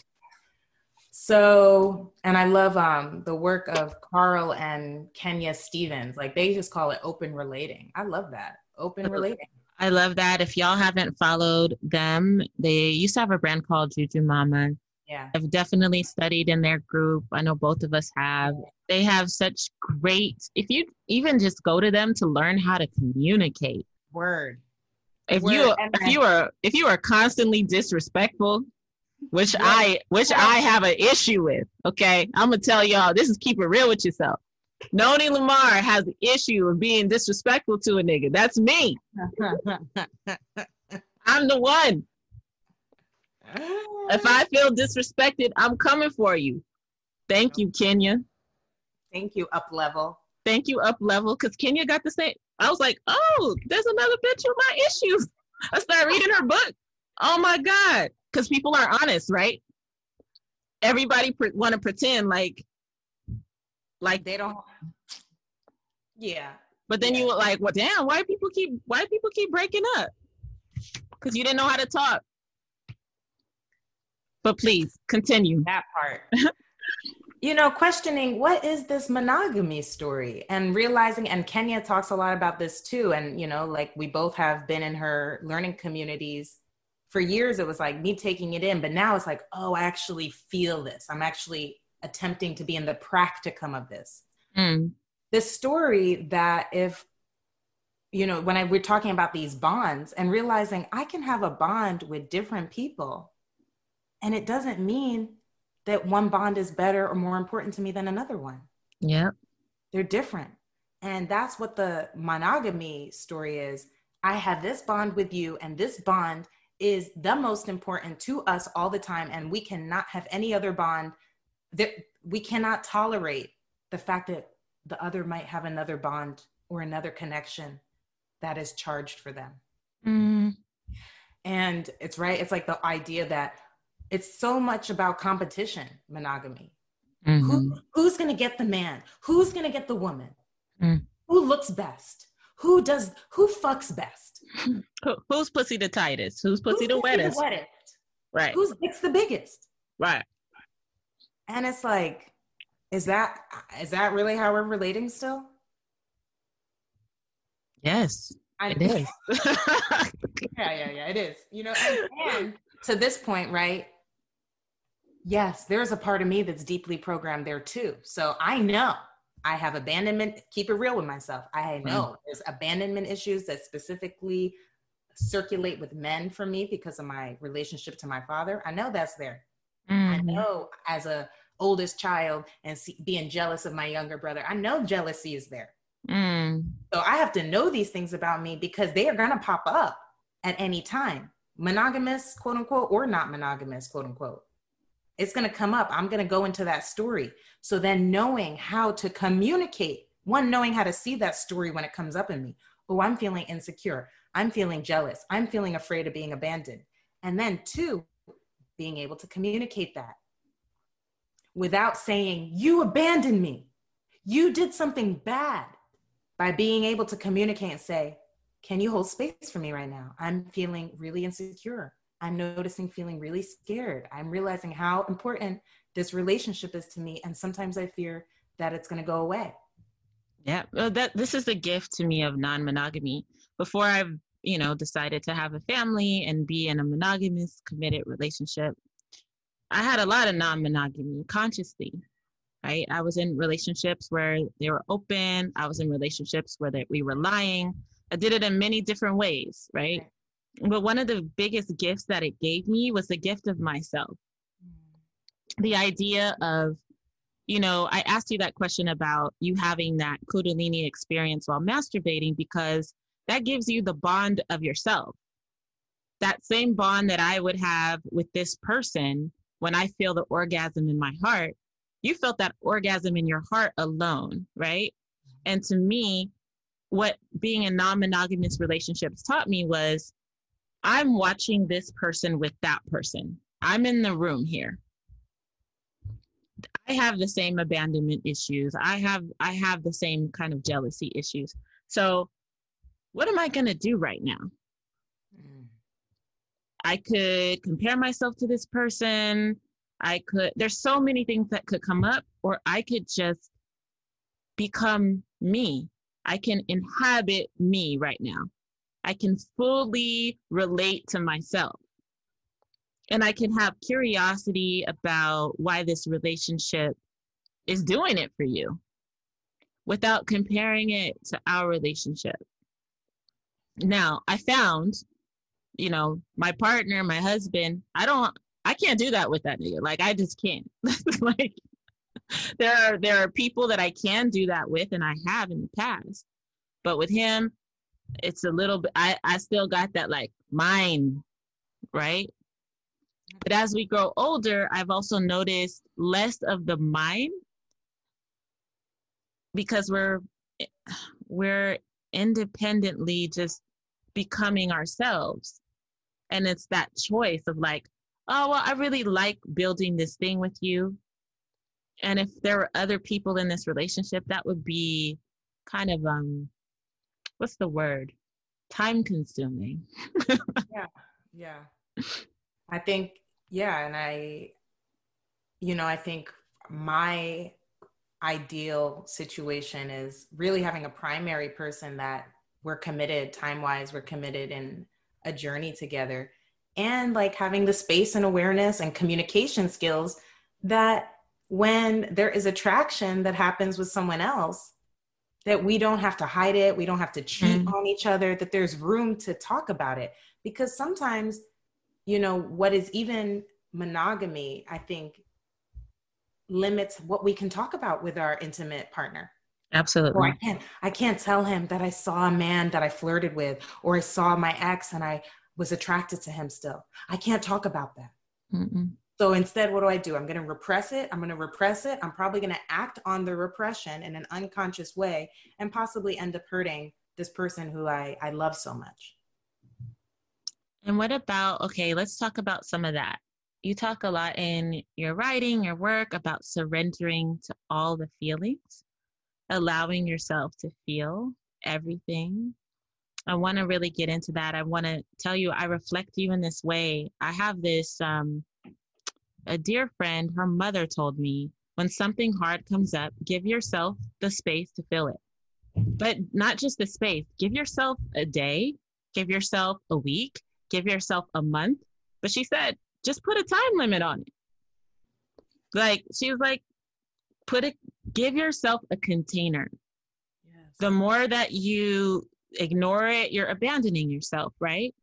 So, and I love um, the work of Carl and Kenya Stevens. Like they just call it open relating. I love that. Open relating. I love that. If y'all haven't followed them, they used to have a brand called Juju Mama. Yeah. I've definitely studied in their group. I know both of us have. They have such great, if you even just go to them to learn how to communicate. Word. If Word. you if you are if you are constantly disrespectful, which yeah. I which I have an issue with, okay? I'm gonna tell y'all this is keep it real with yourself. Noni Lamar has the issue of being disrespectful to a nigga. That's me. I'm the one. If I ah. feel disrespected, I'm coming for you. Thank you, Kenya. Thank you, up level. Thank you, up level. Because Kenya got the same. I was like, oh, there's another bitch with my issues. I started reading her book. Oh my God. Because people are honest, right? Everybody pre- want to pretend like like they don't. Yeah. But then yeah. you were like, well, damn, why people keep why people keep breaking up? Because you didn't know how to talk. But please continue. That part. you know, questioning what is this monogamy story and realizing, and Kenya talks a lot about this too. And, you know, like we both have been in her learning communities for years. It was like me taking it in, but now it's like, oh, I actually feel this. I'm actually attempting to be in the practicum of this. Mm. This story that if you know when I we're talking about these bonds and realizing I can have a bond with different people, and it doesn't mean that one bond is better or more important to me than another one. Yeah, they're different, and that's what the monogamy story is. I have this bond with you, and this bond is the most important to us all the time, and we cannot have any other bond that we cannot tolerate the fact that the other might have another bond or another connection that is charged for them. Mm. And it's right, it's like the idea that it's so much about competition, monogamy. Mm-hmm. Who, who's going to get the man? Who's going to get the woman? Mm. Who looks best? Who does, who fucks best? Who, who's pussy the tightest? Who's pussy who's the wettest? The wettest? Right. Who's it's the biggest? Right and it's like is that is that really how we're relating still yes I, it is. yeah, yeah, yeah, it is. You know, and, and to this point, right? Yes, there's a part of me that's deeply programmed there too. So I know I have abandonment, keep it real with myself. I know mm. there's abandonment issues that specifically circulate with men for me because of my relationship to my father. I know that's there. Mm. I know as a oldest child and see, being jealous of my younger brother, I know jealousy is there. Mm. So I have to know these things about me because they are going to pop up at any time, monogamous, quote unquote, or not monogamous, quote unquote. It's going to come up. I'm going to go into that story. So then knowing how to communicate, one, knowing how to see that story when it comes up in me. Oh, I'm feeling insecure. I'm feeling jealous. I'm feeling afraid of being abandoned. And then two, being able to communicate that without saying, You abandoned me. You did something bad by being able to communicate and say, Can you hold space for me right now? I'm feeling really insecure. I'm noticing feeling really scared. I'm realizing how important this relationship is to me. And sometimes I fear that it's going to go away. Yeah, well, that this is the gift to me of non-monogamy. Before I've you know decided to have a family and be in a monogamous committed relationship, I had a lot of non-monogamy consciously right? I was in relationships where they were open. I was in relationships where they, we were lying. I did it in many different ways, right? But one of the biggest gifts that it gave me was the gift of myself. Mm. The idea of, you know, I asked you that question about you having that Kundalini experience while masturbating because that gives you the bond of yourself. That same bond that I would have with this person when I feel the orgasm in my heart, you felt that orgasm in your heart alone, right? And to me, what being in non monogamous relationships taught me was I'm watching this person with that person. I'm in the room here. I have the same abandonment issues. I have I have the same kind of jealousy issues. So what am I going to do right now? Mm. I could compare myself to this person. I could, there's so many things that could come up, or I could just become me. I can inhabit me right now. I can fully relate to myself. And I can have curiosity about why this relationship is doing it for you without comparing it to our relationship. Now, I found, you know, my partner, my husband, I don't I can't do that with that nigga. Like I just can't. like there are there are people that I can do that with and I have in the past. But with him, it's a little bit I, I still got that like mine, right? But as we grow older, I've also noticed less of the mine because we're we're independently just becoming ourselves. And it's that choice of like, oh, well, I really like building this thing with you. And if there were other people in this relationship, that would be kind of, um, what's the word? Time consuming. yeah. Yeah. I think, yeah. And I, you know, I think my ideal situation is really having a primary person that we're committed time wise, we're committed in a journey together and like having the space and awareness and communication skills that when there is attraction that happens with someone else that we don't have to hide it we don't have to cheat mm. on each other that there's room to talk about it because sometimes you know what is even monogamy i think limits what we can talk about with our intimate partner absolutely or i can't i can't tell him that i saw a man that i flirted with or i saw my ex and i was attracted to him still. I can't talk about that. Mm-mm. So instead, what do I do? I'm going to repress it. I'm going to repress it. I'm probably going to act on the repression in an unconscious way and possibly end up hurting this person who I, I love so much. And what about, okay, let's talk about some of that. You talk a lot in your writing, your work about surrendering to all the feelings, allowing yourself to feel everything I want to really get into that. I want to tell you, I reflect you in this way. I have this, um, a dear friend, her mother told me when something hard comes up, give yourself the space to feel it. but not just the space. Give yourself a day, give yourself a week, give yourself a month. But she said, just put a time limit on it. Like she was like, put it, give yourself a container. Yes. The more that you ignore it, you're abandoning yourself, right?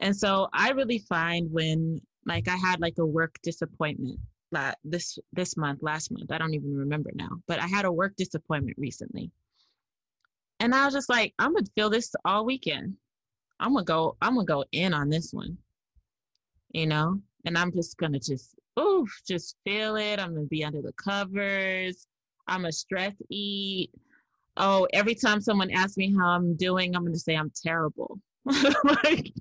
And so I really find when like I had like a work disappointment la- this this month, last month, I don't even remember now, but I had a work disappointment recently. And I was just like, I'm gonna feel this all weekend. I'm gonna go, I'm gonna go in on this one. You know? And I'm just gonna just oof, just feel it. I'm gonna be under the covers. I'm a stress eat. Oh, every time someone asks me how I'm doing, I'm gonna say I'm terrible. like,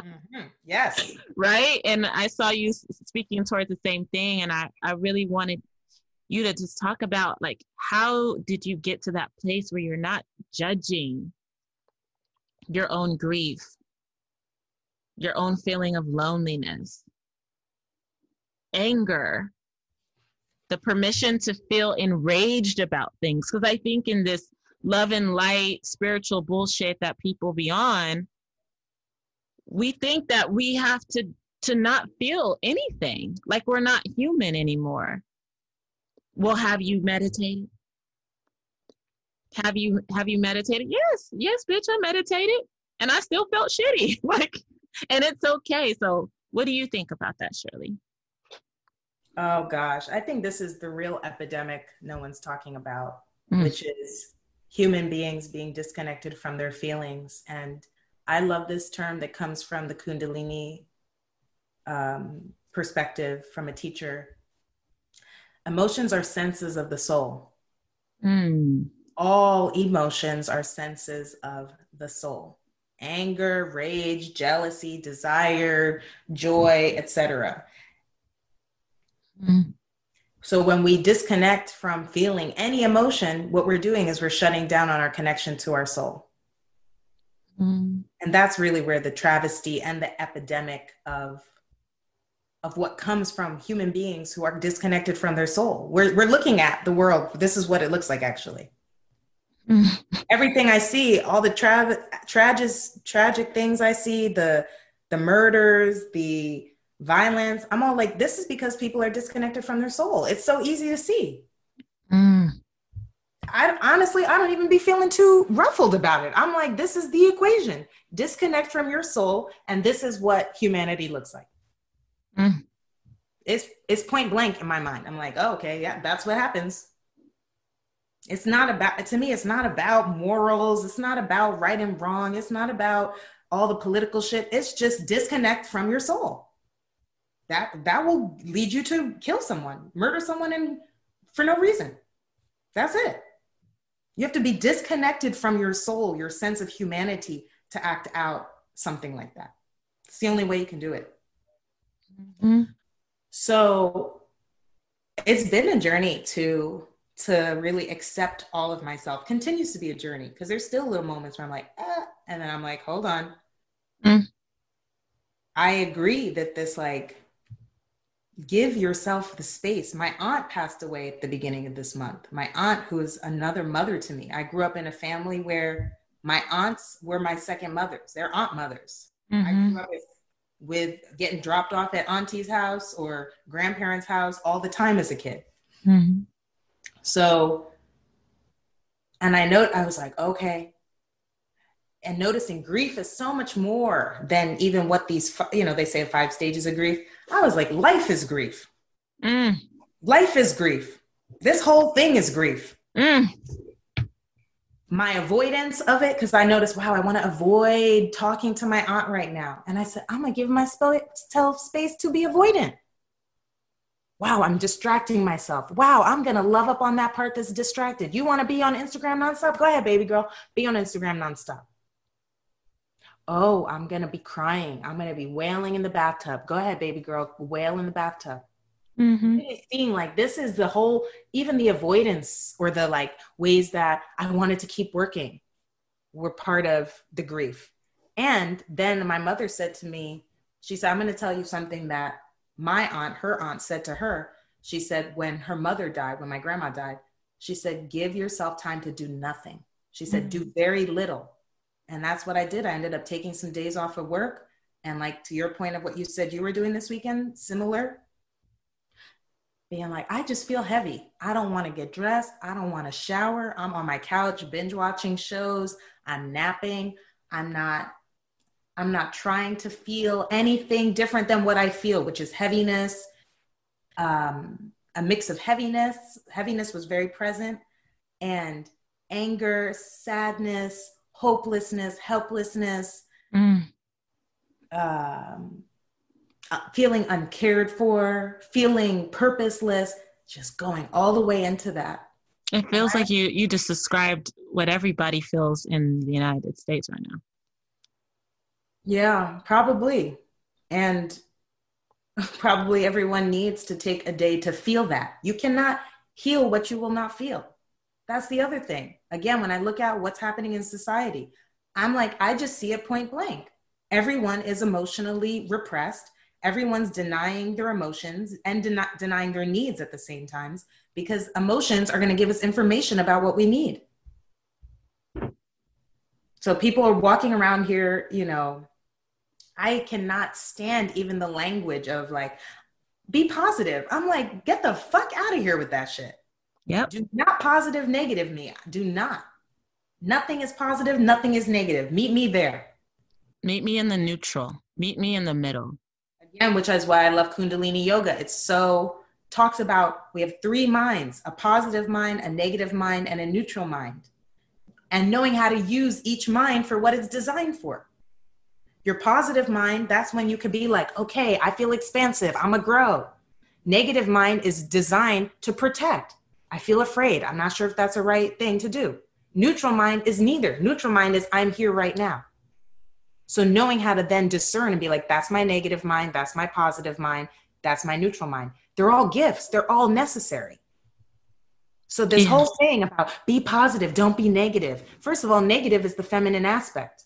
Mm-hmm. Yes. Right. And I saw you speaking towards the same thing. And I, I really wanted you to just talk about like, how did you get to that place where you're not judging your own grief, your own feeling of loneliness, anger, the permission to feel enraged about things? Because I think in this love and light spiritual bullshit that people be on, we think that we have to to not feel anything. Like we're not human anymore. Well have you meditated? Have you have you meditated? Yes yes bitch i meditated and i still felt shitty. Like and it's okay. So what do you think about that shirley oh gosh i think this is the real epidemic no one's talking about mm. which is human beings being disconnected from their feelings and I love this term that comes from the Kundalini um, perspective from a teacher. Emotions are senses of the soul. Mm. All emotions are senses of the soul. Anger, rage, jealousy, desire, joy, etc. Mm. So when we disconnect from feeling any emotion, what we're doing is we're shutting down on our connection to our soul. Mm. And that's really where the travesty and the epidemic of of what comes from human beings who are disconnected from their soul. We're we're looking at the world. This is what it looks like actually. Mm. Everything I see, all the tra- tragic tragic things I see, the the murders, the violence, I'm all like this is because people are disconnected from their soul. It's so easy to see. Mm. I honestly, I don't even be feeling too ruffled about it. I'm like, this is the equation disconnect from your soul, and this is what humanity looks like. Mm. It's, it's point blank in my mind. I'm like, oh, okay, yeah, that's what happens. It's not about, to me, it's not about morals. It's not about right and wrong. It's not about all the political shit. It's just disconnect from your soul. That, that will lead you to kill someone, murder someone, and for no reason. That's it. You have to be disconnected from your soul, your sense of humanity to act out something like that. It's the only way you can do it. Mm-hmm. So it's been a journey to to really accept all of myself. Continues to be a journey because there's still little moments where I'm like, ah, and then I'm like, hold on. Mm. I agree that this like give yourself the space. My aunt passed away at the beginning of this month. My aunt, who is another mother to me. I grew up in a family where my aunts were my second mothers. They're aunt mothers. Mm-hmm. I grew up with, with, getting dropped off at auntie's house or grandparents' house all the time as a kid. Mm-hmm. So, and I note I was like, okay. And noticing grief is so much more than even what these, you know, they say five stages of grief I was like, life is grief. Mm. Life is grief. This whole thing is grief. Mm. My avoidance of it, because I noticed, wow, I want to avoid talking to my aunt right now. And I said, I'm going to give myself space to be avoidant. Wow, I'm distracting myself. Wow, I'm going to love up on that part that's distracted. You want to be on Instagram nonstop? Go ahead, baby girl. Be on Instagram nonstop oh, I'm going to be crying. I'm going to be wailing in the bathtub. Go ahead, baby girl, wail in the bathtub. Mm-hmm. Seeing like this is the whole, even the avoidance or the like ways that I wanted to keep working were part of the grief. And then my mother said to me, she said, I'm going to tell you something that my aunt, her aunt said to her. She said, when her mother died, when my grandma died, she said, give yourself time to do nothing. She said, mm-hmm. do very little. And that's what I did. I ended up taking some days off of work. And like to your point of what you said you were doing this weekend, similar, being like, I just feel heavy. I don't want to get dressed. I don't want to shower. I'm on my couch binge watching shows. I'm napping. I'm not I'm not trying to feel anything different than what I feel, which is heaviness, um, a mix of heaviness. Heaviness was very present, and anger, sadness, hopelessness, helplessness, mm. um, uh, feeling uncared for, feeling purposeless, just going all the way into that. It feels like you you just described what everybody feels in the United States right now. Yeah, probably. And probably everyone needs to take a day to feel that. You cannot heal what you will not feel. That's the other thing. Again, when I look at what's happening in society, I'm like, I just see it point blank. Everyone is emotionally repressed. Everyone's denying their emotions and den- denying their needs at the same times because emotions are going to give us information about what we need. So people are walking around here, you know, I cannot stand even the language of like, be positive. I'm like, get the fuck out of here with that shit. Yep. Do not positive negative me. Do not. Nothing is positive, nothing is negative. Meet me there. Meet me in the neutral. Meet me in the middle. Again, which is why I love Kundalini yoga. It's so talks about we have three minds, a positive mind, a negative mind, and a neutral mind. And knowing how to use each mind for what it's designed for. Your positive mind, that's when you can be like, okay, I feel expansive. I'm a grow. Negative mind is designed to protect. I feel afraid. I'm not sure if that's the right thing to do. Neutral mind is neither. Neutral mind is I'm here right now. So knowing how to then discern and be like, that's my negative mind, that's my positive mind, that's my neutral mind. They're all gifts, they're all necessary. So this yeah. whole thing about be positive, don't be negative. First of all, negative is the feminine aspect.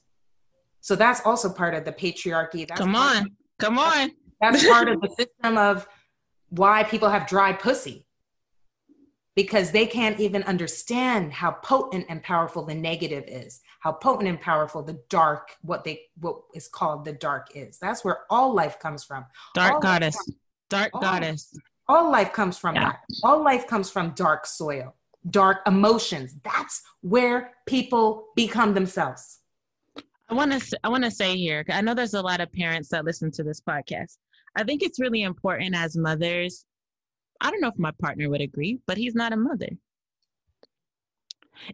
So that's also part of the patriarchy. That's come on, of, come on. That's part of the system of why people have dry pussy because they can't even understand how potent and powerful the negative is how potent and powerful the dark what they what is called the dark is that's where all life comes from dark all goddess comes, dark all, goddess all life comes from yeah. that all life comes from dark soil dark emotions that's where people become themselves I want to I want to say here, I know there's a lot of parents that listen to this podcast. I think it's really important as mothers. I don't know if my partner would agree, but he's not a mother.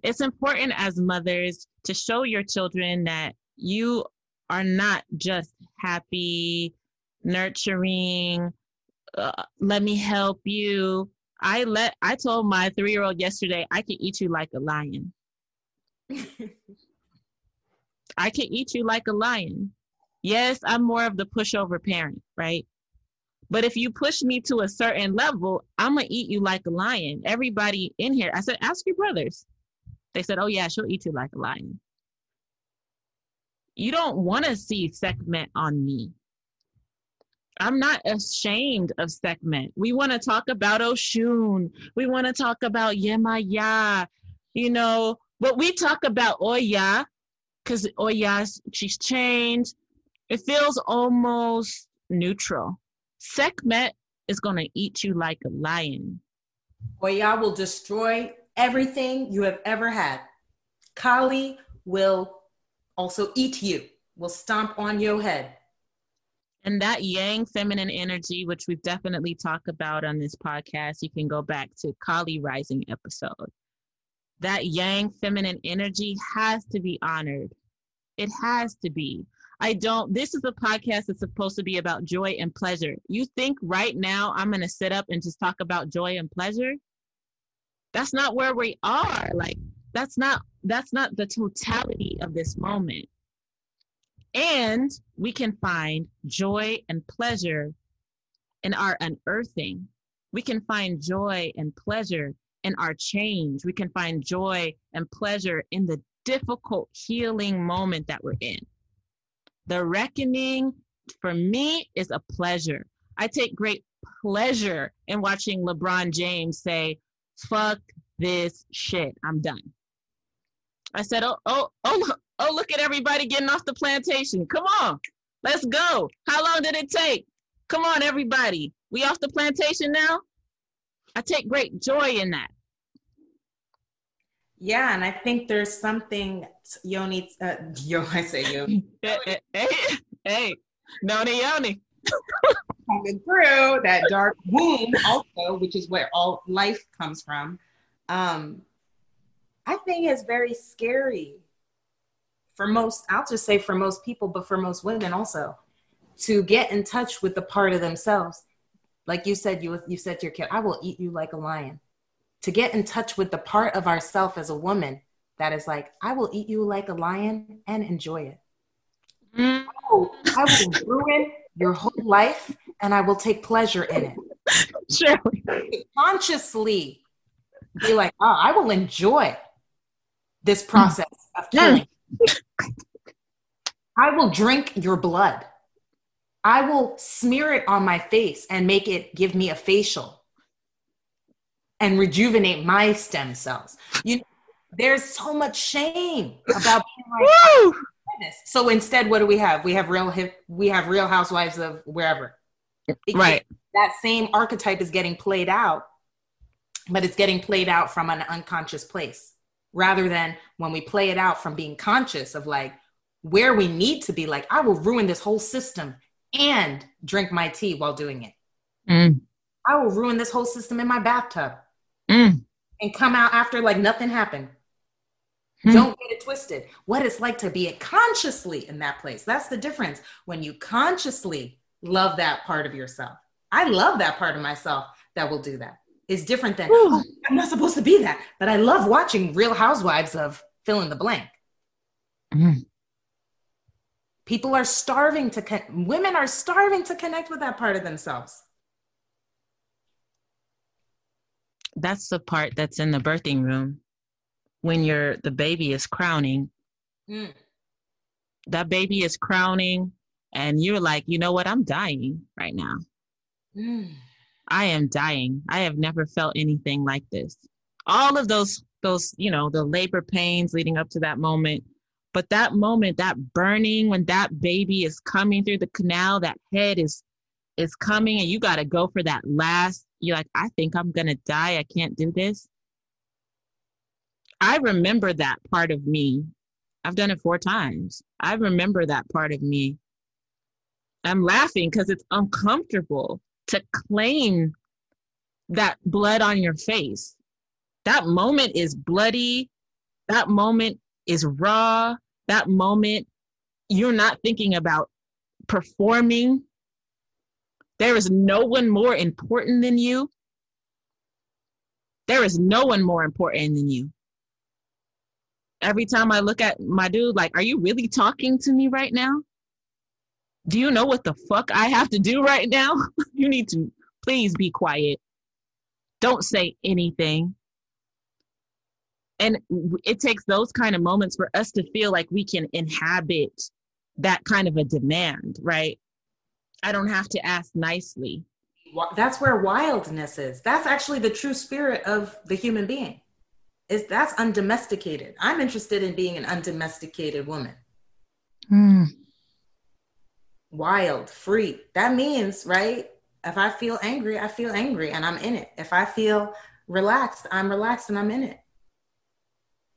It's important as mothers to show your children that you are not just happy, nurturing, uh, let me help you. I let I told my 3-year-old yesterday I can eat you like a lion. I can eat you like a lion. Yes, I'm more of the pushover parent, right? But if you push me to a certain level, I'm gonna eat you like a lion. Everybody in here, I said, ask your brothers. They said, oh yeah, she'll eat you like a lion. You don't want to see Sekhmet on me. I'm not ashamed of Sekhmet. We want to talk about Oshun. We want to talk about Yemaya. You know, but we talk about Oya because yes, she's changed. It feels almost neutral. Sekhmet is gonna eat you like a lion. Oya will destroy everything you have ever had. Kali will also eat you, will stomp on your head. And that yang feminine energy, which we've definitely talked about on this podcast, you can go back to Kali Rising episode that yang feminine energy has to be honored. It has to be. I don't, this is a podcast that's supposed to be about joy and pleasure. You think right now I'm going to sit up and just talk about joy and pleasure? That's not where we are. Like, that's not, that's not the totality of this moment. And we can find joy and pleasure in our unearthing. We can find joy and pleasure in our change. We can find joy and pleasure in the difficult healing moment that we're in. The reckoning for me is a pleasure. I take great pleasure in watching LeBron James say, fuck this shit, I'm done. I said, oh, oh, oh, oh, look at everybody getting off the plantation. Come on, let's go. How long did it take? Come on, everybody. We off the plantation now? I take great joy in that. Yeah, and I think there's something Yoni. Uh, yo, I say Yoni. hey, hey, hey, Noni Yoni. Coming through that dark womb, also, which is where all life comes from. Um, I think is very scary for most. I'll just say for most people, but for most women also, to get in touch with the part of themselves. Like you said, you you said to your kid, "I will eat you like a lion." To get in touch with the part of ourself as a woman that is like, I will eat you like a lion and enjoy it. Mm. Oh, I will ruin your whole life and I will take pleasure in it. Sure. Consciously be like, oh, I will enjoy this process of killing. I will drink your blood. I will smear it on my face and make it give me a facial and rejuvenate my stem cells. You know, there's so much shame about being like, so instead, what do we have? We have real hip, we have real housewives of wherever. Because right. That same archetype is getting played out, but it's getting played out from an unconscious place rather than when we play it out from being conscious of like where we need to be like, I will ruin this whole system and drink my tea while doing it. Mm. I will ruin this whole system in my bathtub mm. and come out after like nothing happened. Mm. Don't get it twisted. What it's like to be it consciously in that place. That's the difference. When you consciously love that part of yourself. I love that part of myself that will do that. It's different than, oh, I'm not supposed to be that. But I love watching Real Housewives of fill in the blank. Mm. People are starving to, con- women are starving to connect with that part of themselves. That's the part that's in the birthing room when you're the baby is crowning. Mm. that baby is crowning and you're like you know what? I'm dying right now. Mm. i am dying. I have never felt anything like this. All of those those you know the labor pains leading up to that moment. But that moment that burning when that baby is coming through the canal that head is is coming and you got to go for that last you're like, I think I'm going to die. I can't do this. I remember that part of me. I've done it four times. I remember that part of me. I'm laughing because it's uncomfortable to claim that blood on your face. That moment is bloody. That moment is raw. That moment, you're not thinking about performing there is no one more important than you. There is no one more important than you. Every time I look at my dude, like, are you really talking to me right now? Do you know what the fuck I have to do right now? you need to please be quiet. Don't say anything. And it takes those kind of moments for us to feel like we can inhabit that kind of a demand, right? I don't have to ask nicely. That's where wildness is. That's actually the true spirit of the human being. Is that's undomesticated. I'm interested in being an undomesticated woman. Mm. Wild, free. That means, right? If I feel angry, I feel angry and I'm in it. If I feel relaxed, I'm relaxed and I'm in it.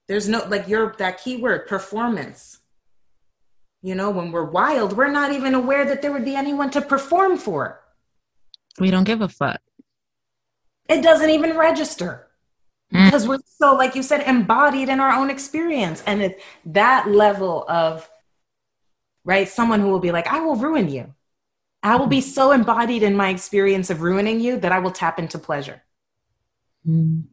There's no like your that key word performance you know, when we're wild, we're not even aware that there would be anyone to perform for. We don't give a fuck. It doesn't even register mm. because we're so, like you said, embodied in our own experience. And it's that level of, right, someone who will be like, I will ruin you. I will be so embodied in my experience of ruining you that I will tap into pleasure. Mm.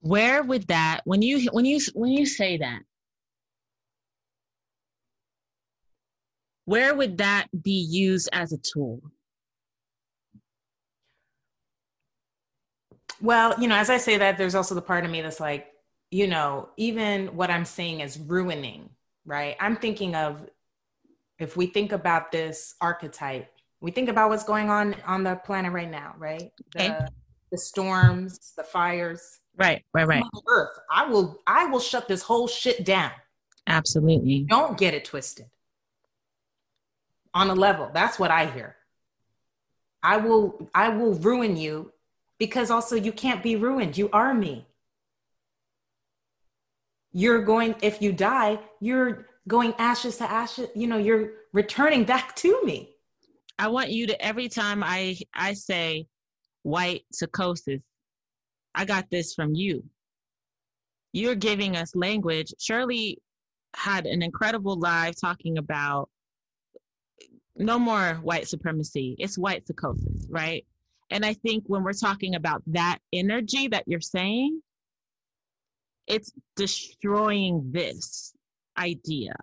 Where would that when you when you when you say that where would that be used as a tool? Well, you know, as I say that, there's also the part of me that's like, you know, even what I'm saying is ruining, right? I'm thinking of if we think about this archetype, we think about what's going on on the planet right now, right? The, the storms, the fires, Right, right, right. Earth. I will I will shut this whole shit down. Absolutely. Don't get it twisted. On a level. That's what I hear. I will I will ruin you because also you can't be ruined. You are me. You're going if you die, you're going ashes to ashes, you know, you're returning back to me. I want you to every time I I say white psychosis, I got this from you. You're giving us language. Shirley had an incredible live talking about no more white supremacy. It's white psychosis, right? And I think when we're talking about that energy that you're saying, it's destroying this idea.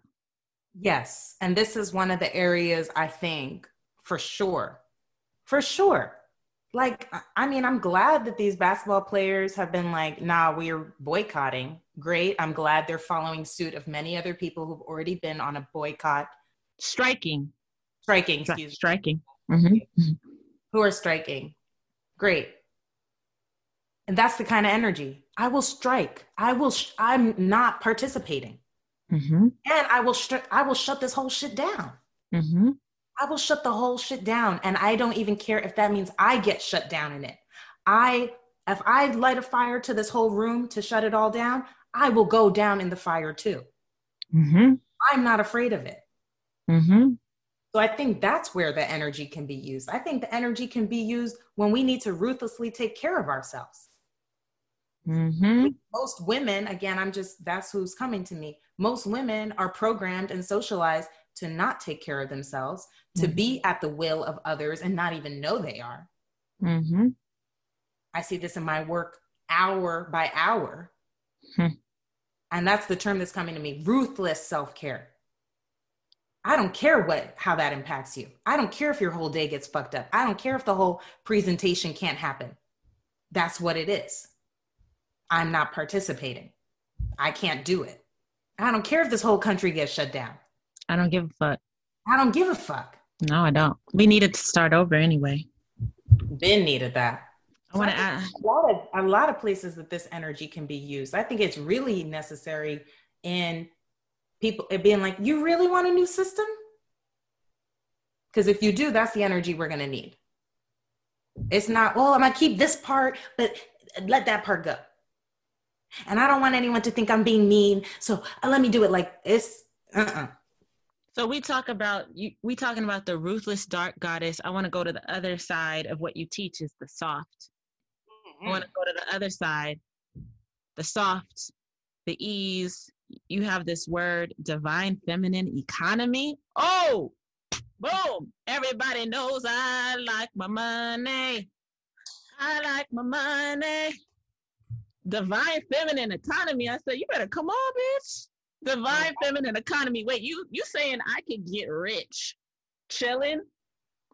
Yes. And this is one of the areas I think for sure. For sure. Like, I mean, I'm glad that these basketball players have been like, nah, we're boycotting. Great. I'm glad they're following suit of many other people who've already been on a boycott. Striking. Striking, excuse Striking. Mm-hmm. Who are striking. Great. And that's the kind of energy. I will strike. I will, sh- I'm not participating. Mm-hmm. And I will, I will shut this whole shit down. Mm-hmm. I will shut the whole shit down. And I don't even care if that means I get shut down in it. I, if I light a fire to this whole room to shut it all down, I will go down in the fire too. Mm-hmm. I'm not afraid of it. Mm-hmm. So I think that's where the energy can be used. I think the energy can be used when we need to ruthlessly take care of ourselves. Mm-hmm. Most women, again, I'm just, that's who's coming to me. Most women are programmed and socialized to not take care of themselves, to mm-hmm. be at the will of others and not even know they are. Mm-hmm. I see this in my work hour by hour. Hmm. And that's the term that's coming to me ruthless self care. I don't care what how that impacts you. I don't care if your whole day gets fucked up. I don't care if the whole presentation can't happen. That's what it is. I'm not participating. I can't do it. I don't care if this whole country gets shut down. I don't give a fuck. I don't give a fuck. No, I don't. We needed to start over anyway. Ben needed that. I want to add a lot of a lot of places that this energy can be used. I think it's really necessary in people it being like, you really want a new system? Because if you do, that's the energy we're gonna need. It's not, well, I'm gonna keep this part, but let that part go. And I don't want anyone to think I'm being mean, so uh, let me do it like this. Uh-uh. So we talk about you we talking about the ruthless dark goddess. I want to go to the other side of what you teach is the soft. Mm-hmm. I want to go to the other side. The soft, the ease. You have this word divine feminine economy. Oh, boom. Everybody knows I like my money. I like my money. Divine feminine economy. I said, you better come on, bitch divine feminine economy. Wait, you you saying I could get rich chilling?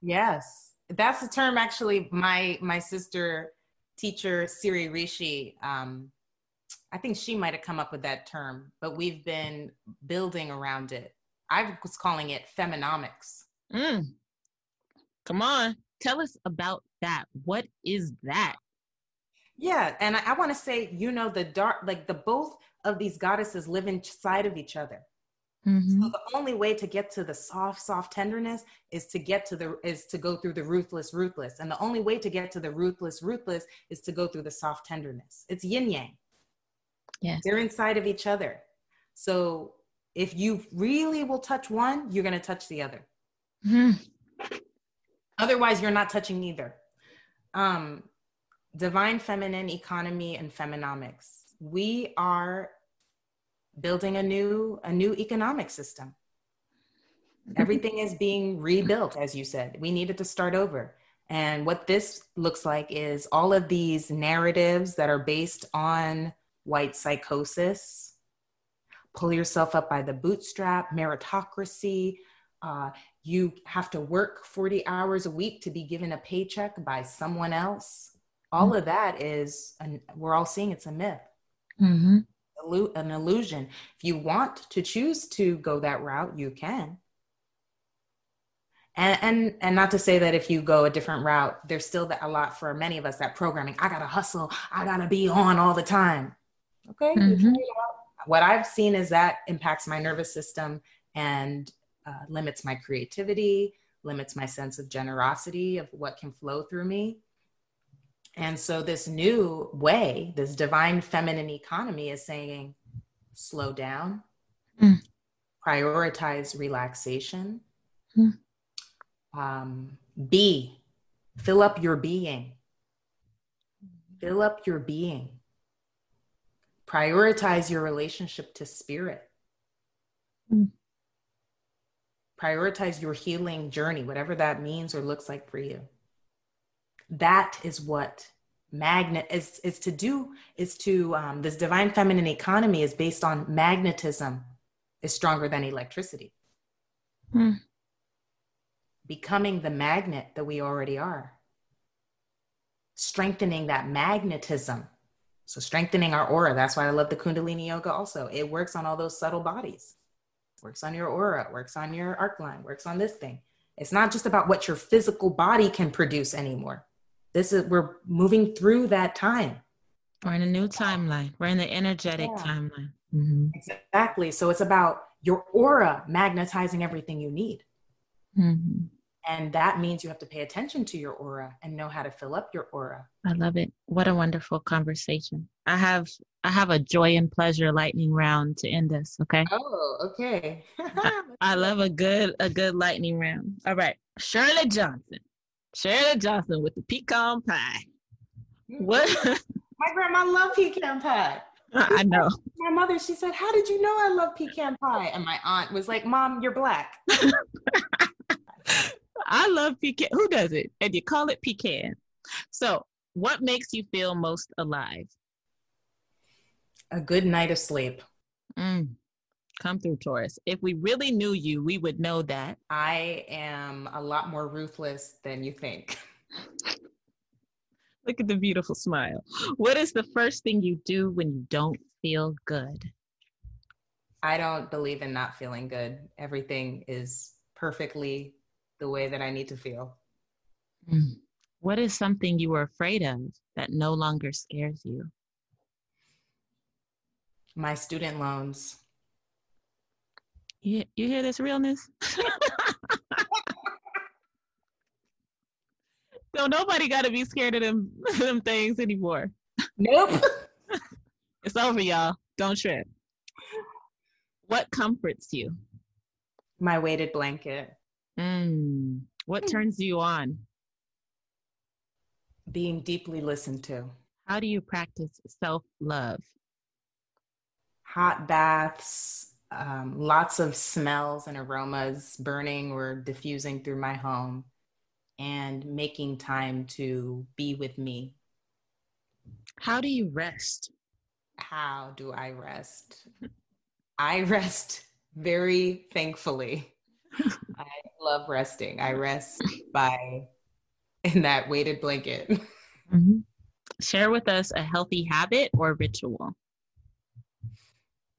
Yes, that's the term. Actually, my my sister teacher Siri Rishi. Um, I think she might have come up with that term, but we've been building around it. I was calling it feminomics. Mm. Come on, tell us about that. What is that? Yeah, and I, I want to say, you know, the dark, like the both of these goddesses live inside of each other. Mm-hmm. So the only way to get to the soft, soft tenderness is to get to the is to go through the ruthless, ruthless, and the only way to get to the ruthless, ruthless is to go through the soft tenderness. It's yin yang. Yes, they're inside of each other. So if you really will touch one, you're going to touch the other. Mm-hmm. Otherwise, you're not touching either. Um, divine feminine economy and feminomics. We are building a new a new economic system. Everything is being rebuilt, as you said. We needed to start over. And what this looks like is all of these narratives that are based on white psychosis, pull yourself up by the bootstrap, meritocracy. Uh, you have to work 40 hours a week to be given a paycheck by someone else all mm-hmm. of that is an, we're all seeing it's a myth mm-hmm. an illusion if you want to choose to go that route you can and and and not to say that if you go a different route there's still a lot for many of us that programming i gotta hustle i gotta be on all the time okay mm-hmm. what i've seen is that impacts my nervous system and uh, limits my creativity limits my sense of generosity of what can flow through me and so this new way this divine feminine economy is saying slow down mm. prioritize relaxation mm um, be, fill up your being. Fill up your being. Prioritize your relationship to spirit. Mm. Prioritize your healing journey, whatever that means or looks like for you. That is what magnet is, is to do, is to, um, this divine feminine economy is based on magnetism is stronger than electricity. Mm becoming the magnet that we already are. Strengthening that magnetism. So, strengthening our aura. That's why I love the Kundalini Yoga also. It works on all those subtle bodies, works on your aura, works on your arc line, works on this thing. It's not just about what your physical body can produce anymore. This is, we're moving through that time. We're in a new timeline. We're in the energetic yeah. timeline. Mm-hmm. Exactly. So it's about your aura magnetizing everything you need. Mm-hmm. And that means you have to pay attention to your aura and know how to fill up your aura. I love it. What a wonderful conversation. I have I have a joy and pleasure lightning round to end this, okay? Oh, okay. I, I love a good a good lightning round. All right. Shirley Johnson. Shirley Johnson with the pecan pie. Mm-hmm. What my grandma loved pecan pie. I know. My mother, she said, How did you know I love pecan pie? And my aunt was like, Mom, you're black. I love pecan. Who does it? And you call it pecan. So, what makes you feel most alive? A good night of sleep. Mm. Come through, Taurus. If we really knew you, we would know that. I am a lot more ruthless than you think. Look at the beautiful smile. What is the first thing you do when you don't feel good? I don't believe in not feeling good. Everything is perfectly the way that I need to feel. Mm. What is something you were afraid of that no longer scares you? My student loans. You, you hear this realness? so nobody got to be scared of them them things anymore. Nope. it's over, y'all. Don't trip. What comforts you? My weighted blanket. Mm. What hmm. turns you on? Being deeply listened to. How do you practice self love? Hot baths, um, lots of smells and aromas burning or diffusing through my home, and making time to be with me. How do you rest? How do I rest? I rest very thankfully. I love resting. I rest by in that weighted blanket. Mm-hmm. Share with us a healthy habit or ritual.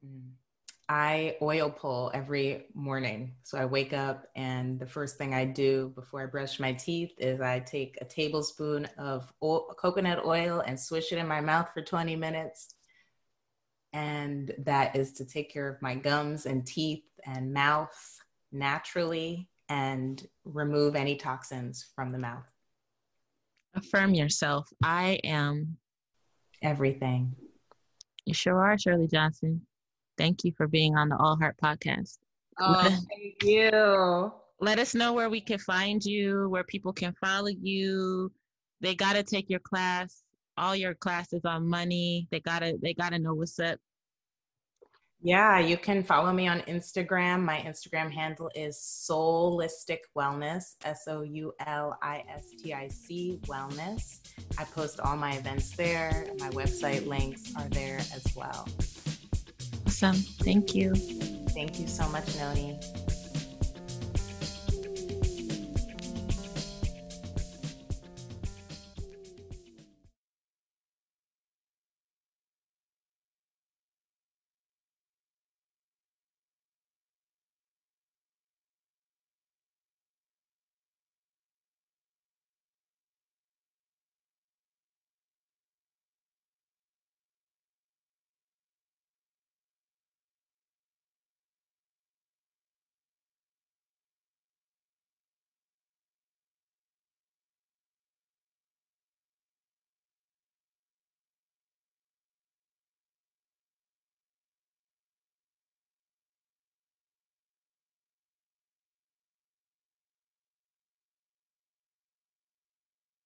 Mm. I oil pull every morning. So I wake up, and the first thing I do before I brush my teeth is I take a tablespoon of oil, coconut oil and swish it in my mouth for 20 minutes. And that is to take care of my gums and teeth and mouth naturally and remove any toxins from the mouth. Affirm yourself. I am everything. You sure are, Shirley Johnson. Thank you for being on the All Heart podcast. Oh, thank you. Let us know where we can find you, where people can follow you. They got to take your class. All your classes on money. They got to they got to know what's up. Yeah, you can follow me on Instagram. My Instagram handle is Soulistic Wellness, S O U L I S T I C Wellness. I post all my events there. My website links are there as well. Awesome. Thank you. Thank you so much, Noni.